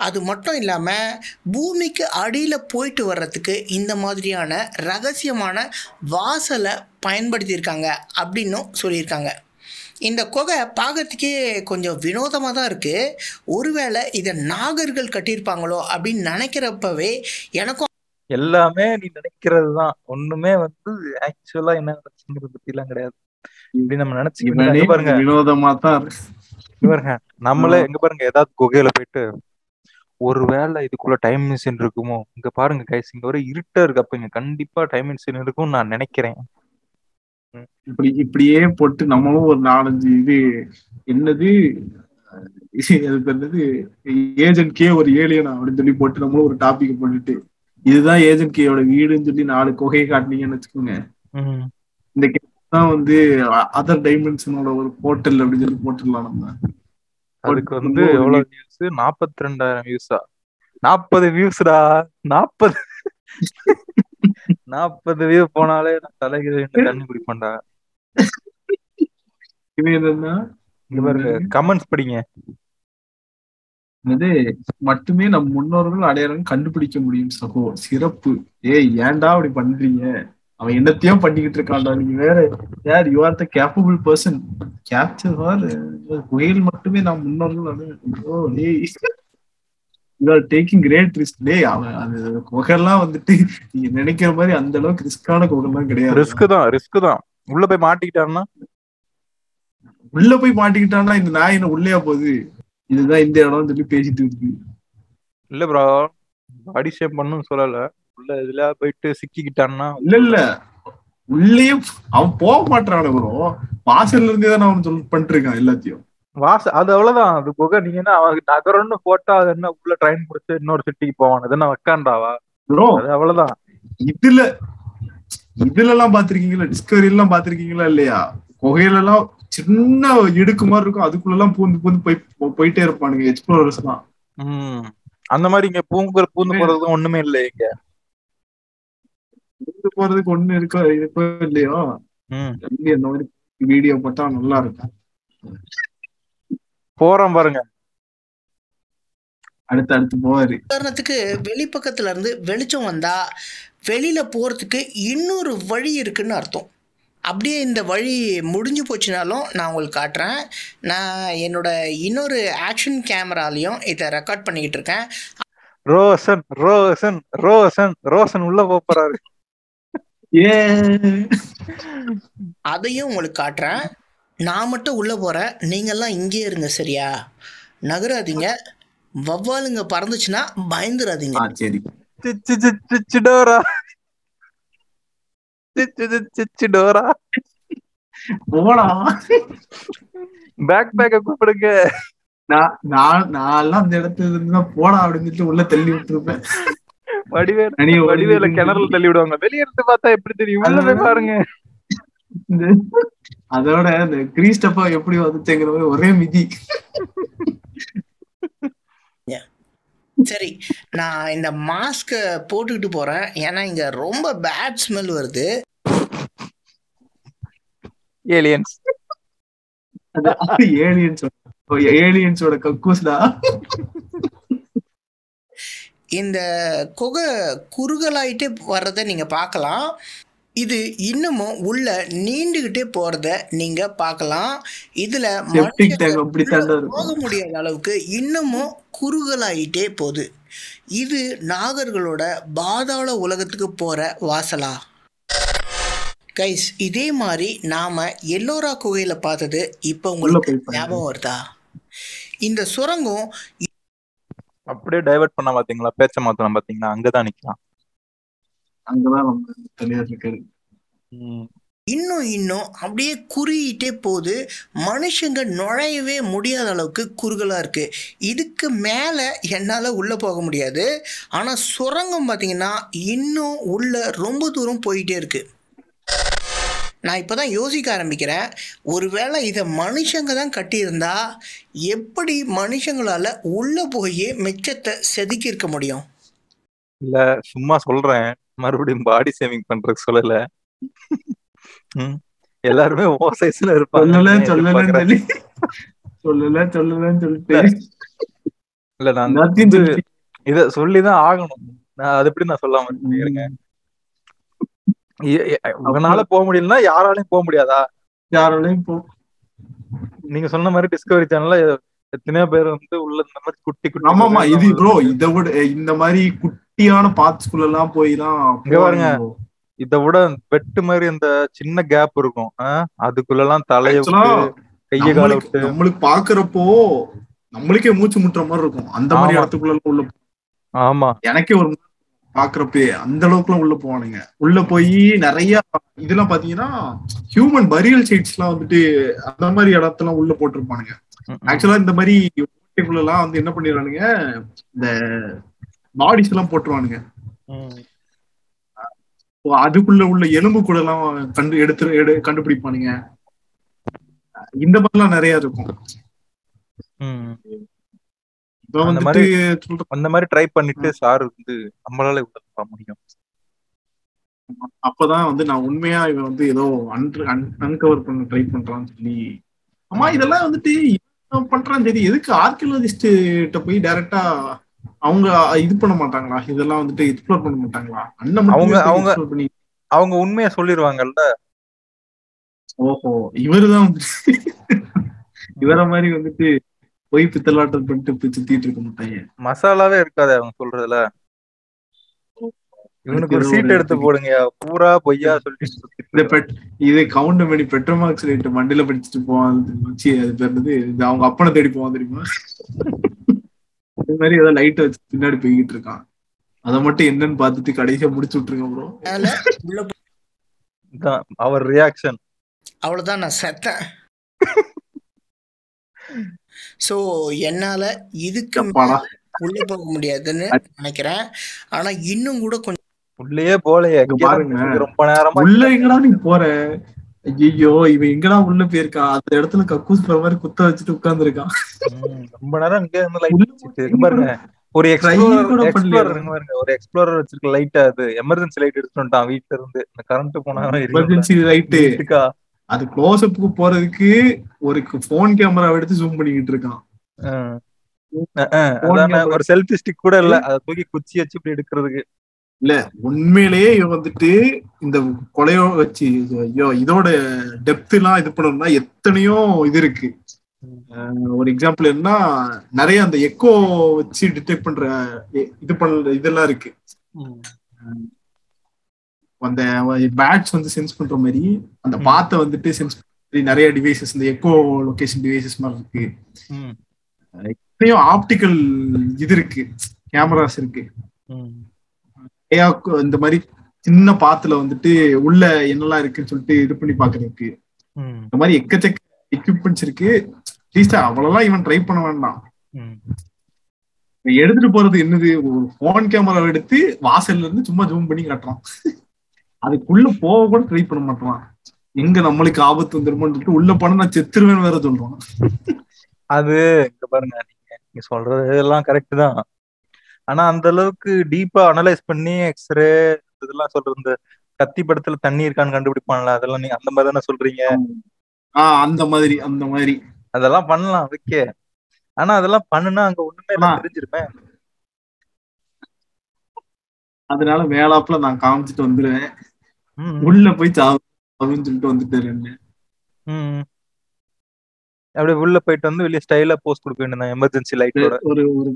S4: அது மட்டும் இல்லாமல் பூமிக்கு அடியில் போயிட்டு வர்றதுக்கு இந்த மாதிரியான ரகசியமான வாசலை பயன்படுத்தியிருக்காங்க அப்படின்னும் சொல்லியிருக்காங்க. இந்த குகை பார்க்கறதுக்கே கொஞ்சம் வினோதமாக தான் இருக்குது ஒருவேளை இதை நாகர்கள் கட்டியிருப்பாங்களோ அப்படின்னு நினைக்கிறப்பவே எனக்கும்
S1: எல்லாமே நீ நினைக்கிறது தான். ஒண்ணுமே வந்து ஆக்சுவலா என்ன நடச்சுங்கிறது பத்தி எல்லாம் கிடையாது. இப்படி நம்ம நினைச்சுக்கிட்டு பாருங்க.
S2: வினோதமா தான்
S1: பாருங்க நம்மளே எங்க பாருங்க ஏதாவது குகையில போயிட்டு ஒருவேளை இதுக்குள்ள டைம் மிஷின் இருக்குமோ? இங்க பாருங்க கைஸ் இங்க ஒரு இருட்டா இருக்கு. அப்ப இங்க கண்டிப்பா டைம் மிஷின் இருக்கும்னு நான் நினைக்கிறேன்.
S2: இப்படி இப்படியே போட்டு நம்மளும் ஒரு நாலஞ்சு இது என்னது? அதுக்கு என்னது ஏஜென்ட் கே ஒரு ஏலியனா அப்படின்னு சொல்லி போட்டு நம்மளும் ஒரு டாபிக் போட்டுட்டு இதுதான் ஏஜென்ட் கேயோட வீடுன்னு சொல்லி நாலு குகையை காட்டினீங்கன்னு வச்சுக்கோங்க. இந்த தான் வந்து அதர் டைமென்ஷனோட ஒரு போர்ட்டல் அப்படின்னு சொல்லி போட்டுடலாம் நம்ம
S1: அதுக்கு வந்து எவ்வளவு வியூஸ் நாற்பத்தி ரெண்டாயிரம் வியூஸா நாற்பது வியூஸ்டா நாற்பது நாற்பது வியூ போனாலே நான் தலைக்கு தண்ணி குடிப்பேன்டா.
S2: இது என்னன்னா
S1: கமெண்ட்ஸ் படிங்க.
S2: இது மட்டுமே நம் முன்னோர்கள் அடையாளம் கண்டுபிடிக்க முடியும் சகோ. சிறப்பு. ஏய் ஏன்டா அப்படி பண்றீங்க? அவன் என்னத்தையோ பண்ணிக்கிட்டு இருக்கான்டா. நீங்க வேற யார் you are the capable person capture புயல் மட்டுமே நாம் முன்னோர்கள் you are taking great risk டேய் அவன் அது குகைலாம் வந்துட்டு நீங்க நினைக்கிற மாதிரி அந்த அளவுக்கு ரிஸ்கான குகைலாம் கிடையாது.
S1: ரிஸ்க் தான் ரிஸ்க் தான். உள்ள போய் மாட்டிக்கிட்டாருன்னா
S2: உள்ள போய் மாட்டிக்கிட்டான்னா இந்த நாய் என்ன உள்ளேயா போகுது? இதுதான் இந்த இடம் சொல்லி பேசிட்டு இருக்கு.
S1: இல்ல ப்ரோ பாடி ஷேப் பண்ணுன்னு சொல்லல. உள்ள இதுல போயிட்டு சிக்கிக்கிட்டான்னா
S2: இல்ல இல்ல. உள்ளேயே அவன் போக மாட்டான ப்ரோ வாசல்ல இருந்தே தான் அவன் சொல் பண்ணிட்டு இருக்கான் எல்லாத்தையும்.
S1: வாச அது அவ்வளவுதான். அது போக நீங்க என்ன அவன் நகரம்னு போட்டா அது என்ன உள்ள ட்ரெயின் பிடிச்சு இன்னொரு சிட்டிக்கு போவான். அது என்ன வைக்காண்டாவா
S2: ப்ரோ
S1: அது அவ்வளவுதான்.
S2: இதுல இதுல எல்லாம் பாத்திருக்கீங்களா? டிஸ்கவரி எல்லாம் பாத்திருக்கீங்களா இல்லையா? குகையில எல்லாம் சின்ன இடுக்கு மாதிரி இருக்கும். அதுக்குள்ள எல்லாம் பூந்து பூந்து போய் போயிட்டே இருப்பானுங்க எக்ஸ்ப்ளோரர்ஸ் எல்லாம்
S1: அந்த மாதிரி இங்க பூங்கு பூந்து போறதுக்கு ஒண்ணுமே இல்லை இங்க.
S2: போறதுக்கு ஒண்ணு இருக்கோ? இருக்கோ இல்லையோ?
S1: உம்
S2: தம்பி அந்த மாதிரி வீடியோ போட்டா நல்லா இருக்கும்.
S1: போறோம் பாருங்க.
S2: அடுத்து அடுத்து போவாரு.
S4: உதாரணத்துக்கு வெளிப்பக்கத்துல இருந்து வெளிச்சம் வந்தா வெளியில போறதுக்கு இன்னொரு வழி இருக்குன்னு அர்த்தம். அப்படியே இந்த வழி முடிஞ்சு போச்சுனாலும் நான் உங்களுக்கு காட்டுறேன். நான் என்னோட இன்னொரு ஆக்ஷன் கேமராலையும் இதை ரெக்கார்ட் பண்ணிக்கிட்டு இருக்கேன்.
S1: ரோசன் ரோசன் ரோசன் ரோசன் உள்ள போறாரு.
S4: அதையும் உங்களுக்கு காட்டுறேன். நான் மட்டும் உள்ளே போகிறேன் நீங்கள்லாம் இங்கே இருங்க சரியா? நகராதீங்க. வவ்வாலுங்க பறந்துச்சுன்னா பயந்துடாதீங்க
S2: ஆ சரி.
S1: சிச்சு சிச்சு சிச்சு டோரா சிச்சு சிச்சு சிச்சு டோரா
S2: போடா
S1: பேக் பேக்க கூப்பிடுங்க.
S2: நான் நான் நான் எல்லாம் அந்த இடத்துல இருந்தா போடா அப்படின்னு சொல்லிட்டு உள்ள தள்ளி விட்டுருப்பேன்.
S1: வடிவேல வடிவேல கிணறுல தள்ளி விடுவாங்க வெளிய இருந்து பார்த்தா எப்படி தெரியும்? உள்ள போய் பாருங்க.
S2: அதோட இந்த கிரீஸ்டப்பா எப்படி வந்துச்சுங்கிற மாதிரி ஒரே மிதி.
S4: சரி நான் இந்த மாஸ்கை போட்டுக்கிட்டு போகிறேன் ஏன்னா இங்கே ரொம்ப பேட் ஸ்மெல் வருது.
S1: ஏலியன்ஸ்
S2: அது ஏலியன்ஸ் ஏலியன்ஸோட கக்கூஸ்டா?
S4: இந்த குகை குறுகலாயிட்டே வர்றதை நீங்கள் பார்க்கலாம். இது இன்னமும் உள்ள நீண்டுகிட்டே போகிறத நீங்கள் பார்க்கலாம். இதில் போக முடியாத அளவுக்கு இன்னமும் குறுகலாயிட்டே போகுது. இது நாகர்களோட பாதாள உலகத்துக்கு போற வாசலா? கைஸ் இதே மாதிரி நாம எல்லோரா குகையில பார்த்தது இப்போ உங்களுக்கு. ஞாபகம் வருதா? இந்த சுரங்கம்
S1: அப்படியே டைவர்ட் பண்ண பாத்தீங்களா? பேச்ச மாத்தலாம் பாத்தீங்களா? அங்கதான் நிக்கலாம்.
S2: அங்கதான் நம்ம இருக்காரு.
S4: இன்னும் இன்னும் அப்படியே குறுகிட்டே போகுது மனுஷங்க நுழையவே முடியாத அளவுக்கு குறுகலாக இருக்குது இதுக்கு மேலே என்னால் உள்ளே போக முடியாது. ஆனால் சுரங்கம் பார்த்தீங்கன்னா இன்னும் உள்ள ரொம்ப தூரம் போயிட்டே இருக்கு. நான் இப்போ தான் யோசிக்க ஆரம்பிக்கிறேன். ஒருவேளை இதை மனுஷங்க தான் கட்டியிருந்தா எப்படி மனுஷங்களால் உள்ளே போய் மிச்சத்தை செதுக்கி இருக்க முடியும்?
S1: இல்ல சும்மா சொல்றேன். மறுபடியும் பாடி சேவிங் பண்றதுக்கு சொல்லல. எல்லாருமே ஓ சைஸ்ல இருப்பாங்க
S2: சொல்லல சொல்லலன்னு சொல்லிட்டு.
S1: இல்ல நான் இத சொல்லிதான் ஆகணும். நான் அது எப்படி நான் சொல்லாம? இருங்க. உங்களால போக முடியலன்னா யாராலையும் போக முடியாதா
S2: யாராலையும் போ
S1: நீங்க சொன்ன மாதிரி டிஸ்கவரி சேனல்ல எத்தனையோ பேர் வந்து உள்ள இந்த மாதிரி குட்டி குட்டி
S2: ஆமாமா இது ப்ரோ இதை விட இந்த மாதிரி குட்டியான பாத்ஸ்குள்ள எல்லாம் போய் தான்
S1: இங்க பாருங்க. இத விட வெட்டு மாதிரி அந்த சின்ன கேப் இருக்கும்? அதுக்குள்ள எல்லாம் தலைய கைய கால விட்டு
S2: நம்மளுக்கு பாக்குறப்போ நம்மளுக்கே மூச்சு முட்டுற மாதிரி இருக்கும் அந்த மாதிரி. இடத்துக்குள்ள எல்லாம் உள்ள
S1: ஆமா
S2: எனக்கே ஒரு பாக்குறப்பே அந்த அளவுக்குலாம் உள்ள போவானுங்க. உள்ள போய் நிறைய இதெல்லாம் பாத்தீங்கன்னா ஹியூமன் பரியல் சைட்ஸ் எல்லாம் வந்துட்டு அந்த மாதிரி இடத்தெல்லாம் உள்ள போட்டிருப்பானுங்க. ஆக்சுவலா இந்த மாதிரி எல்லாம் வந்து என்ன பண்ணிடுறானுங்க இந்த பாடிஸ் எல்லாம் போட்டுருவானுங்க. அதுக்குள்ள உள்ள எலும்பு கூட எல்லாம் கண்டு எடுத்து எடு கண்டுபிடிப்பானுங்க. இந்த மாதிரிலாம் நிறைய இருக்கும்.
S1: அந்த
S2: சொல்ற
S1: அந்த மாதிரி ட்ரை பண்ணிட்டு சார் வந்து நம்மளால இவ்வளவு முடியும்.
S2: அப்பதான் வந்து நான் உண்மையா இவன் வந்து ஏதோ அன்கவர் பண்ண ட்ரை பண்றான்னு சொல்லி. ஆமா இதெல்லாம் வந்துட்டு பண்றான் சரி எதுக்கு ஆர்கியலஜிஸ்ட் கிட்ட போய் டைரக்டா அவங்க இது பண்ண மாட்டாங்களா? இதெல்லாம் வந்துட்டு எக்ஸ்ப்ளோர் பண்ண மாட்டாங்களா? அண்ணன்
S1: அவங்க- அவங்க- அவங்க உண்மையை சொல்லிருவாங்கல்ல?
S2: ஓஹோ இவருதான் இவர மாதிரி வந்துட்டு போய் பித்தலாட்டம் பண்ணிட்டு சுத்திட்டு இருக்க மாட்டாங்க.
S1: மசாலாவே இருக்காது அவங்க சொல்றதுல. இவனுக்கு ஒரு சீட் எடுத்து போடுங்க. பூரா பொய்யா சொல்லிட்டு
S2: இது கவுண்ட் பண்ணி பெட்ரோமார்க்ஸ் ரேட்டு மண்டில படிச்சுட்டு போவான் வச்சு அது பேர் என்னது? இது அவங்க அப்பனை தேடி போவான் தெரியுமா? இது மாதிரி ஏதோ லைட் வச்சு பின்னாடி போய்கிட்டு இருக்கான். அதை மட்டும் என்னன்னு பார்த்துட்டு கடைசியா முடிச்சு விட்டுருங்க ப்ரோ
S1: அவர் ரியாக்ஷன்
S4: அவ்வளவுதான் நான் செத்தேன். ஸோ என்னால இதுக்கு உள்ள போக முடியாதுன்னு நினைக்கிறேன். ஆனா இன்னும் கூட கொஞ்சம்
S1: உள்ளேயே போலையே ரொம்ப நேரமா
S2: உள்ள எங்கடா நீ போற? ஐயோ இவன் எங்கடா உள்ள போயிருக்கான் அந்த இடத்துல கக்கூஸ் போற மாதிரி குத்த வச்சுட்டு உட்கார்ந்துருக்கான்
S1: ரொம்ப நேரம் இங்க இருந்து லைட்
S2: உள்ள
S1: பாருங்க. ஒரு எக்ஸ்ப்ளோரர்
S2: கூட பண்ணலையா?
S1: எக்ஸ்ப்ளோரர் பாருங்க. ஒரு எக்ஸ்ப்ளோரர் வச்சிருக்க லைட் அது. எமர்ஜென்சி லைட் எடுத்துட்டு வந்துட்டான் வீட்ல இருந்து. இந்த கரண்ட் போனா
S2: எமர்ஜென்சி லைட்டு
S1: இருக்கா
S2: அது க்ளோஸ் அப்புக்கு போறதுக்கு ஒரு போன் கேமரா எடுத்து ஜூம் பண்ணிக்கிட்டு இருக்கான்.
S1: ஒரு செல்ஃபி ஸ்டிக் கூட இல்ல. அத தூக்கி குச்சி வச்சு இப்படி எடுக்கிறதுக்கு.
S2: உண்மையிலேயே இவன் வந்துட்டு இந்த கொலையோ வச்சு ஐயோ இதோட டெப்த் எல்லாம் இது பண்ணணும்னா எத்தனையோ இது இருக்கு. ஒரு எக்ஸாம்பிள் என்ன நிறைய அந்த எக்கோ வச்சு டிடெக்ட் பண்ற இது பண்ற இதெல்லாம் இருக்கு. அந்த பேட்ஸ் வந்து சென்ஸ் பண்ற மாதிரி அந்த. பாத்தை வந்துட்டு சென்ஸ் நிறைய டிவைசஸ் இந்த எக்கோ லொகேஷன் டிவைசஸ் மாதிரி இருக்கு. நிறைய ஆப்டிக்கல் இது இருக்கு கேமராஸ் இருக்கு. இந்த மாதிரி சின்ன பாத்துல வந்துட்டு உள்ள என்னெல்லாம் இருக்குன்னு சொல்லிட்டு இது பண்ணி பாக்குறதுக்கு. இந்த மாதிரி எக்கச்சக்க எக்யூப்மெண்ட்ஸ் இருக்கு. அட்லீஸ்ட் அவ்வளவுதான் இவன் ட்ரை பண்ண வேண்டாம். எடுத்துட்டு போறது என்னது? ஒரு போன் கேமரா எடுத்து வாசல்ல இருந்து சும்மா ஜூம் பண்ணி காட்டுறான். அதுக்குள்ள போக கூட ட்ரை பண்ண மாட்டான். எங்க நம்மளுக்கு ஆபத்து வந்துருமோன்னு உள்ள போனா நான் செத்துருவேன்னு வேற சொல்றான்.
S1: அது இங்க பாருங்க நீங்க நீங்க சொல்றது எல்லாம் கரெக்ட் தான். ஆனா அந்த அளவுக்கு டீப்பா அனலைஸ் பண்ணி எக்ஸ்ரே இதெல்லாம் சொல்றது இந்த கத்தி படத்துல தண்ணி இருக்கான்னு கண்டுபிடிப்பான்ல அதெல்லாம் நீங்க அந்த மாதிரி தானே சொல்றீங்க?
S2: ஆஹ் அந்த மாதிரி அந்த மாதிரி.
S1: அதெல்லாம் பண்ணலாம் ஓகே. ஆனா அதெல்லாம் பண்ணுனா அங்க ஒண்ணுமே தெரிஞ்சிருமே.
S2: அதனால மேலாப்புல நான் காமிச்சிட்டு வந்துருவேன். உள்ள போய் சாவு அப்படின்னு சொல்லிட்டு வந்துட்டாரு
S1: ம். அப்படியே உள்ள போயிட்டு வந்து வெளியே ஸ்டைலா போஸ்ட் கொடுக்க வேண்டியதான் எமர்ஜென்சி லைட்டோட
S2: ஒரு ஒரு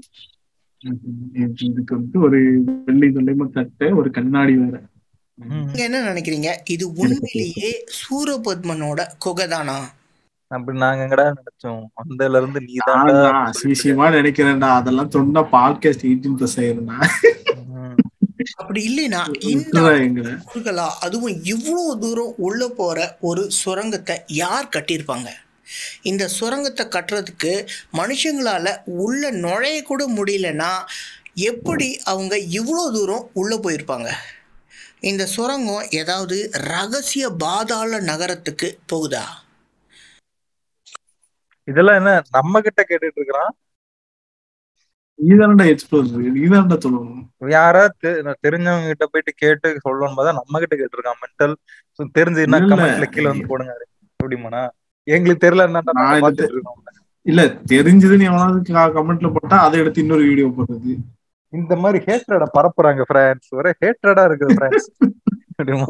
S2: இதுக்கு வந்து ஒரு வெள்ளை தொல்லைமா சட்டை ஒரு கண்ணாடி வேற.
S4: நீங்க என்ன நினைக்கிறீங்க? இது உண்மையிலேயே சூரபத்மனோட குகைதானா
S1: அப்படி நாங்க எங்கடா நினைச்சோம்? வந்ததுல இருந்து நீ தான்டா
S2: நான்
S1: அப்படி சொல்லிட்டு
S2: அசிசியமா நினைக்கிறேன்டா. அதெல்லாம் சொன்னா பாட்காஸ்ட் எயிட்டீன் பிளஸ் ஆயிருந்தா
S4: அப்படி இல்லைன்னா இந்த அதுவும் இவ்வளோ தூரம் உள்ள போற ஒரு சுரங்கத்தை யார் கட்டியிருப்பாங்க? இந்த சுரங்கத்தை கட்டுறதுக்கு மனுஷங்களால உள்ள நுழைய கூட முடியலன்னா எப்படி அவங்க இவ்வளோ தூரம் உள்ள போயிருப்பாங்க? இந்த சுரங்கம் ஏதாவது ரகசிய பாதாள நகரத்துக்கு போகுதா?
S1: இதெல்லாம் என்ன நம்ம கிட்ட கேட்டுட்டு இருக்கிறான்?
S2: நீதான்டா எக்ஸ்ப்ளோர் நீதான்டா சொல்லணும்.
S1: யாரா தெரிஞ்சவங்க கிட்ட போயிட்டு கேட்டு சொல்லணும் பார்த்தா நம்ம கிட்ட கேட்டிருக்கான் மென்டல் தெரிஞ்சுன்னா
S2: இல்ல.
S1: கமெண்ட்ல கீழே வந்து போடுங்க. அப்படிமாண்ணா? எங்களுக்கு தெரியல
S2: இல்ல தெரிஞ்சதுன்னு எவனாவது கமெண்ட்ல போட்டா அதை எடுத்து இன்னொரு வீடியோ போடுறது.
S1: இந்த மாதிரி ஹேட்ரட பரப்புறாங்க ஃப்ரான்ஸ் ஒரே ஹேட்ரடா இருக்குது அப்படிமா?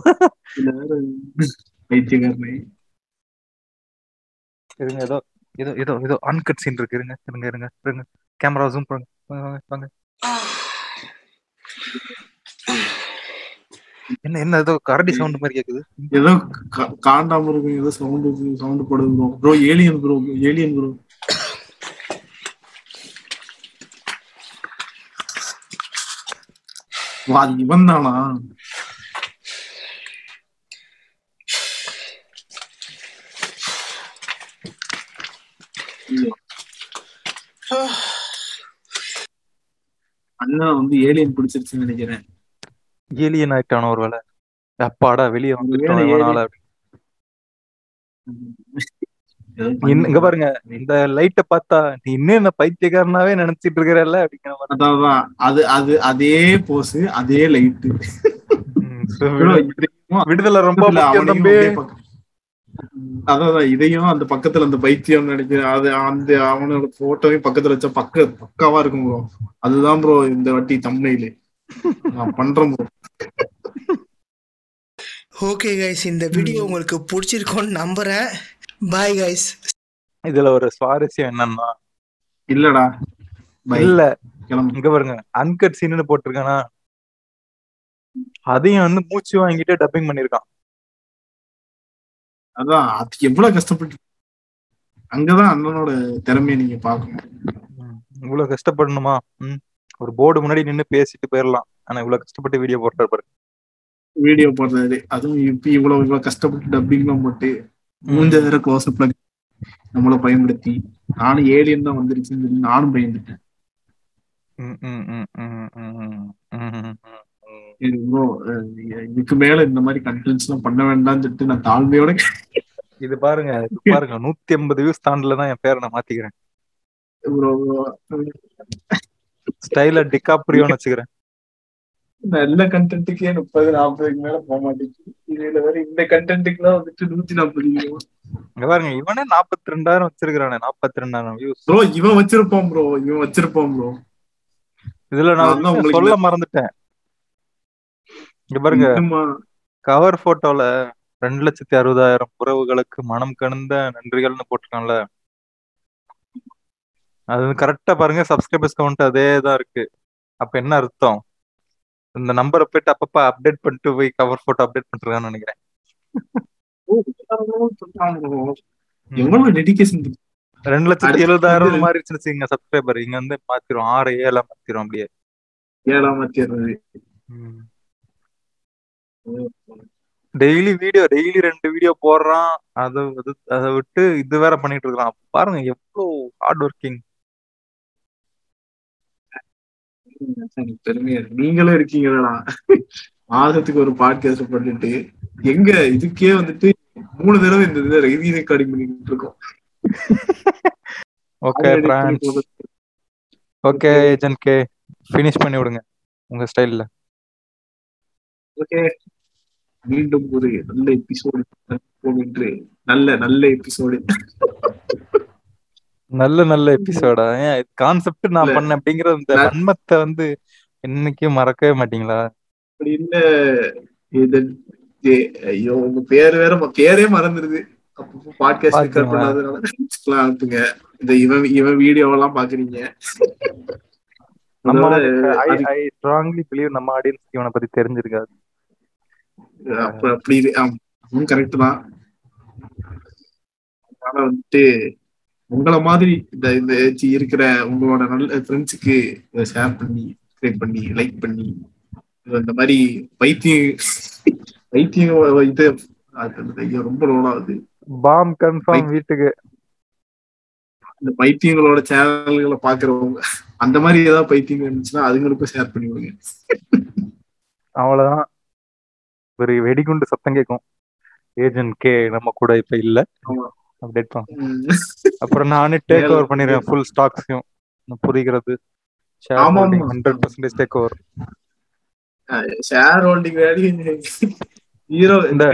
S2: வேற பைத்தியக்காரனை.
S1: இருங்க ஏதோ ஏதோ ஏதோ ஏதோ அன்கட் சீன் இருக்கு. இருங்க இருங்க இருங்க இருங்க. கேமரா ஜூம் பண்ணுங்க என்ன என்ன ஏதோ கரடி சவுண்ட் மாதிரி கேக்குது.
S2: ஏதோ கா- காண்டாம இருக்கும் ஏதோ சவுண்ட் சவுண்ட் போடுது bro bro alien bro alien bro வா இவன் தானா அண்ணன் வந்து ஏலியன் பிடிச்சிருச்சுன்னு நினைக்கிறேன்.
S1: ஏலியன் ஆயிட்டான ஒரு வேலை அப்பாடா வெளியே இன்ன- இங்க பாருங்க இந்த லைட்ட பார்த்தா நீ இன்னும் என்ன பைத்தியக்காரனாவே நினைச்சிட்டு இருக்கிறல்ல அப்படிங்கிற.
S2: அது அது அதே போஸ் அதே லைட்டு
S1: விடுதலை ரொம்ப
S2: அதான் இதையும் அந்த பக்கத்துல அந்த பைத்தியம் நினைக்கிறேன். அது அந்த அவனோட போட்டோவையும் பக்கத்துல வச்சா பக்க பக்காவா இருக்கும் ப்ரோ அதுதான் ப்ரோ இந்த வாட்டி தம்னையில நான் பண்றேன் ப்ரோ
S4: ஓகே கைஸ் இந்த வீடியோ உங்களுக்கு பிடிச்சிருக்கோன்னு நம்புறேன். பாய் கைஸ்
S1: இதுல ஒரு சுவாரஸ்யம் என்னன்னா
S2: இல்லடா.
S1: இல்ல. இங்க பாருங்க. அன்கட் சீன்னு போட்டிருக்கானா? அதையும் வந்து மூச்சு வாங்கிட்டு டப்பிங் பண்ணிருக்கான்
S2: அதான் அது எவ்வளவு கஷ்டப்பட்டு அங்கதான் அண்ணனோட திறமையை நீங்க பாக்கணும்
S1: இவ்வளவு கஷ்டப்படணுமா? ஒரு போர்டு முன்னாடி நின்னு பேசிட்டு போயிடலாம் ஆனா இவ்வளவு கஷ்டப்பட்டு வீடியோ போடுறாரு பாரு.
S2: வீடியோ போடுறாரு. அதுவும் இப்ப இவ்வளவு இவ்வளவு கஷ்டப்பட்டு டப்பிங்லாம் போட்டு மூஞ்ச வேற க்ளோஸ் அப்ல நம்மள பயன்படுத்தி நானும் ஏலியன் தான் வந்துருச்சுன்னு சொல்லி நானும் பயந்துட்டேன். இதுக்கு மேல இந்த மாதிரி கண்டென்ட்ஸ் எல்லாம் பண்ண வேண்டாம்னு சொல்லிட்டு நான் தாழ்மையோட
S1: இது பாருங்க பாருங்க. நூத்தி ஐம்பது வியூஸ் தாண்டல தான் என் பேரை நான் மாத்திக்கிறேன். ஸ்டைல டிகாப்ரியோன்னு வச்சுக்கிறேன்.
S2: நல்ல கண்டென்ட்டுக்கே முப்பது நாற்பதுக்கு மேல போக மாட்டேங்குது. இதுல வேற இந்த கண்டென்ட்டுக்கு எல்லாம் வந்துட்டு நூத்தி நாற்பது
S1: பாருங்க இவனே நாற்பத்தி ரெண்டாயிரம் வச்சிருக்கானே நாற்பத்தி ரெண்டாயிரம் வியூஸ்
S2: ப்ரோ இவன் வச்சிருப்பான் ப்ரோ. இவன் வச்சிருப்பான் ப்ரோ.
S1: இதுல நான் சொல்ல மறந்துட்டேன். இங்க பாருங்க கவர் போட்டோல ரெண்டு லட்சத்தி அறுபதாயிரம் உறவுகளுக்கு மனம் கணிந்த நன்றிகள்னு போட்டிருக்கான்ல. அது கரெக்டா பாருங்க சப்ஸ்கிரைபர்ஸ் கவுண்ட் அதே தான் இருக்கு. அப்ப என்ன அர்த்தம்? இந்த நம்பரை போயிட்டு அப்பப்ப அப்டேட் பண்ணிட்டு போய் கவர் போட்டோ அப்டேட் பண்ணிருக்கான்னு நினைக்கிறேன். ரெண்டு லட்சத்தி எழுபதாயிரம் மாறிடுச்சுன்னு வச்சுக்கோங்க சப்ஸ்கிரைபர் இங்க வந்து மாத்திரும். ஆறு ஏழா மாத்திரும் அப்படியே.
S2: ஏழாம் தேர்வு
S1: டெய்லி வீடியோ டெய்லி ரெண்டு வீடியோ போடுறான். அதை அதை விட்டு இது வேற பண்ணிட்டு இருக்கான். பாருங்க எவ்வளவு ஹார்ட் ஒர்க்கிங்
S2: பெருமையா நீங்களும் இருக்கீங்களா மாதத்துக்கு ஒரு பாட்காஸ்ட் பண்ணிட்டு எங்க இதுக்கே வந்துட்டு மூணு தடவை இந்த இதை ரீ ரெக்கார்டிங் பண்ணிட்டு இருக்கோம்.
S1: Okay friends okay agent K finish பண்ணி விடுங்க உங்க ஸ்டைல்ல
S2: ஓகே மீண்டும் ஒரு நல்ல எபிசோடு என்று நல்ல நல்ல எபிசோடு
S1: நல்ல நல்ல எபிசோடா ஏன் கான்செப்ட் நான். பண்ணேன் அப்படிங்கிற இந்த
S2: நான்-
S1: வன்மத்தை வந்து என்னைக்கும் மறக்கவே மாட்டீங்களா?
S2: அப்படி இல்ல. இது ஐயோ உங்க பேர் வேற பேரே மறந்துருது. அப்பப்போ பாட்காஸ்ட் ரெக்கார்ட்? பண்ணாதனால அனுப்புங்க இந்த இவன் இவன் வீடியோவெல்லாம் பாக்குறீங்க.
S1: நம்ம ஐ ஐ ஸ்ட்ராங்லி பிலீவ் நம்ம ஆடியன்ஸ்க்கு இவனை பத்தி தெரிஞ்சிருக்காது.
S2: அப்படி அதுவும் கரெக்ட் தான். அதனால வந்துட்டு உங்கள மாதிரி இந்த இந்த இருக்கிற உங்களோட நல்ல ஃப்ரெண்ட்ஸுக்கு ஷேர் பண்ணி சப்ஸ்கிரைப் பண்ணி லைக் பண்ணி இந்த மாதிரி பைத்தியம் பைத்தியம் இது ரொம்ப லோன் ஆகுது.
S1: பாம் கன்ஃபார்ம் வீட்டுக்கு.
S2: இந்த பைத்தியங்களோட சேனல்களை பாக்குறவங்க அந்த மாதிரி ஏதாவது பைத்தியங்கள் இருந்துச்சுன்னா அதுங்களுக்கும் ஷேர் பண்ணி விடுங்க
S1: அவ்வளவுதான். ஒரு வெடிகுண்டு சத்தம் கேட்கும் ஏஜென்ட் கே நம்ம கூட இப்ப இல்ல. அப்டேட்
S2: உம்.
S1: அப்புறம் நானே டேக் ஓவர் பண்ணிடுவேன் ஃபுல் ஸ்டாக்ஸையும் புரிகிறது.
S2: ஆமா.
S1: Hundred percentage take over
S2: share holding hero
S1: இந்த-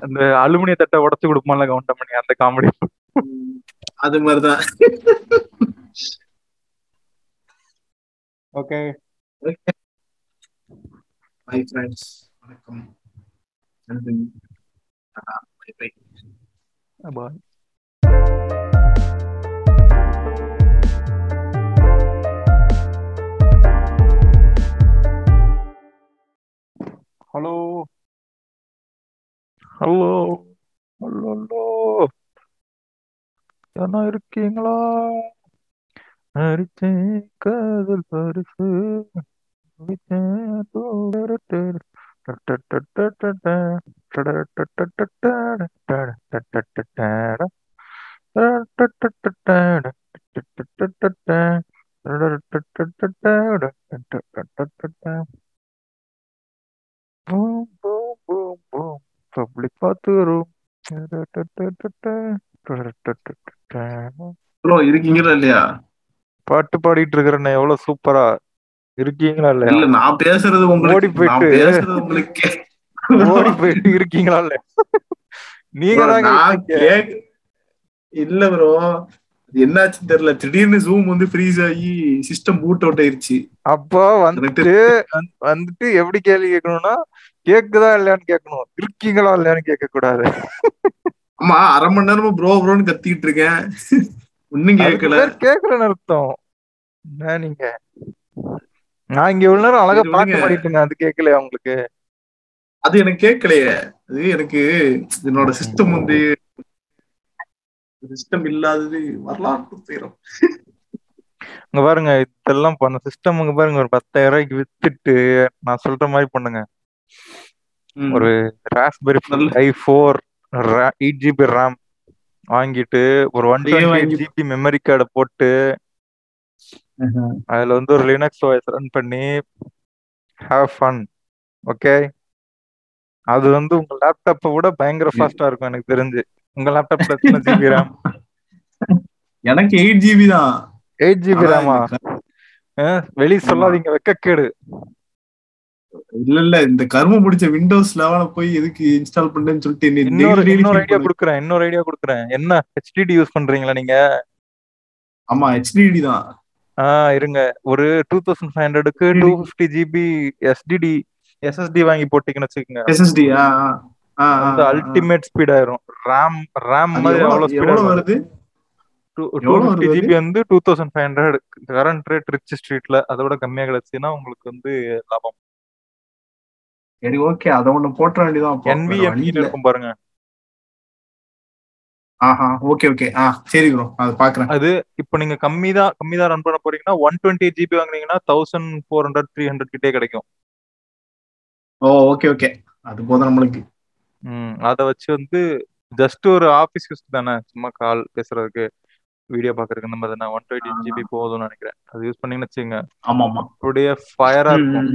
S1: அந்த அலுமினிய தட்டை உடச்சு கொடுப்பான்ல கவுண்டம் பண்ணி அந்த காமெடி
S2: அது மாதிரிதான்.
S1: ஓகே
S2: பை ஃப்ரெண்ட்ஸ் வணக்கம். நன்றி.
S1: பாய். ஹலோ. ஹலோ. ஹலோ இருக்கீங்களா? அரிச்சேன் காதல் பரிசு. அரிச்சேன் பப்ளிக் பாத்ரூம்
S2: ப்ரோ இருக்கீங்களா இல்லையா?
S1: பாட்டு பாடிட்டு இருக்கிறேன் எவ்வளவு சூப்பரா? இருக்கீங்களா இல்லையா?
S2: இல்ல நான் பேசுறது
S1: ஓடி போயிட்டு.
S2: பேசுறது உங்களுக்கு
S1: ஓடி போயிட்டு இருக்கீங்களா இல்ல நீங்க.
S2: கேக் இல்ல ப்ரோ என்னாச்சுன்னு தெரியல. திடீர்னு ஜூம் வந்து ஃப்ரீஸ் ஆகி சிஸ்டம் பூட் அவுட் ஆயிருச்சு.
S1: அப்போ வந்துட்டு வந்து- வந்துட்டு எப்படி கேள்வி கேட்கணும்னா கேக்குதா இல்லையான்னு கேட்கணும். இருக்கீங்களா இல்லையான்னு கேட்க கூடாது
S2: ஆமா அரை மணி நேரமா ப்ரோ ப்ரோன்னு கத்திக்கிட்டு இருக்கேன்.
S1: அதுக்கு
S2: கேட்கல
S1: கேக்குறேன்னு அர்த்தம். என்ன நீங்க? நான் இங்க இவ்வளவு நேரம் அழகா பாட்டு. பாடிட்டு இருந்தேன் அது கேட்கலையா உங்களுக்கு
S2: அது எனக்கு கேட்கலையே அது எனக்கு என்னோட சிஸ்டம் வந்து சிஸ்டம் இல்லாதது வரலாற்று துயரம்
S1: இங்க பாருங்க இதெல்லாம் பண்ண சிஸ்டம் இங்க பாருங்க ஒரு பத்தாயிரம் ரூபாய்க்கு வித்துட்டு நான் சொல்ற மாதிரி பண்ணுங்க. ஒரு Raspberry Pi four eight GB RAM வாங்கிட்டு ஒரு ஒன் டுவெண்ட்டி ஜிபி மெமரி கார்டை போட்டு. அதுல வந்து ஒரு லினக்ஸ் ஓஎஸ் ரன் பண்ணி ஹேவ் ஃபன் ஓகே அது வந்து உங்க லேப்டாப்பை விட பயங்கர ஃபாஸ்டா இருக்கும் எனக்கு தெரிஞ்சு. உங்க லேப்டாப்ல எத்தனை ஜிபி ரேம்
S2: எனக்கு எயிட் ஜிபி தான்.
S1: எயிட் ஜிபி ரேமா வெளிய சொல்லாதீங்க வெக்கக்கேடு.
S2: இல்ல இல்ல இந்த கரும பிடிச்ச விண்டோஸ் லெவல போய் எதுக்கு இன்ஸ்டால் பண்ணேன்னு சொல்லிட்டு
S1: இன்னொரு இன்னொரு ஐடியா. கொடுக்குறேன் இன்னொரு ஐடியா கொடுக்குறேன். என்ன ஹெச்டிடி யூஸ் பண்றீங்களா நீங்க?
S2: ஆமா ஹெச்டிடி தான்.
S1: ஆ இருங்க. ஒரு டூ தௌசண்ட் ஃபைவ் ஹண்ட்ரடுக்கு two fifty GB STD SSD வாங்கி போட்டீங்கன்னு வச்சுக்கோங்க.
S2: எஸ்எஸ்டி
S1: அல்டிமேட் ஸ்பீட் ஆயிரும். ரேம் ரேம் மாதிரி அவ்வளவு ஸ்பீட்
S2: வருது?
S1: ஃபிஃப்டி ஜிபி வந்து two thousand five hundred current rate rich ஸ்ட்ரீட்ல அதோட கம்மியா கிடைச்சுன்னா உங்களுக்கு வந்து லாபம்.
S2: சரி ஓகே அத ஒண்ணு போட்ட வேண்டியதான் இல்ல.
S1: இருக்கும் பாருங்க.
S2: ஆஹா ஓகே ஓகே ஆ சரி ப்ரோ அது பாக்குறேன்.
S1: அது இப்போ நீங்க கம்மி தான் கம்மி தான் ரன் பண்ண போறீங்கன்னா ஒன் டுவெண்ட்டி ஜிபி வாங்குனீங்கன்னா thousand four hundred three hundred கிட்டே கிடைக்கும்.
S2: ஓ ஓகே ஓகே அது போதும் நம்மளுக்கு.
S1: ம் அதை வச்சு வந்து ஜஸ்ட் ஒரு ஆஃபீஸ் யூஸ் தானே சும்மா கால் பேசுறதுக்கு வீடியோ பாக்குறதுக்கு நம்ம தானே ஒன் டுவெண்ட்டி ஜிபி போதும்னு நினைக்கிறேன். அது யூஸ் பண்ணீங்கன்னு வச்சுங்க
S2: ஆமா ஆமா
S1: அப்படியே ஃபயரா இருக்கும்.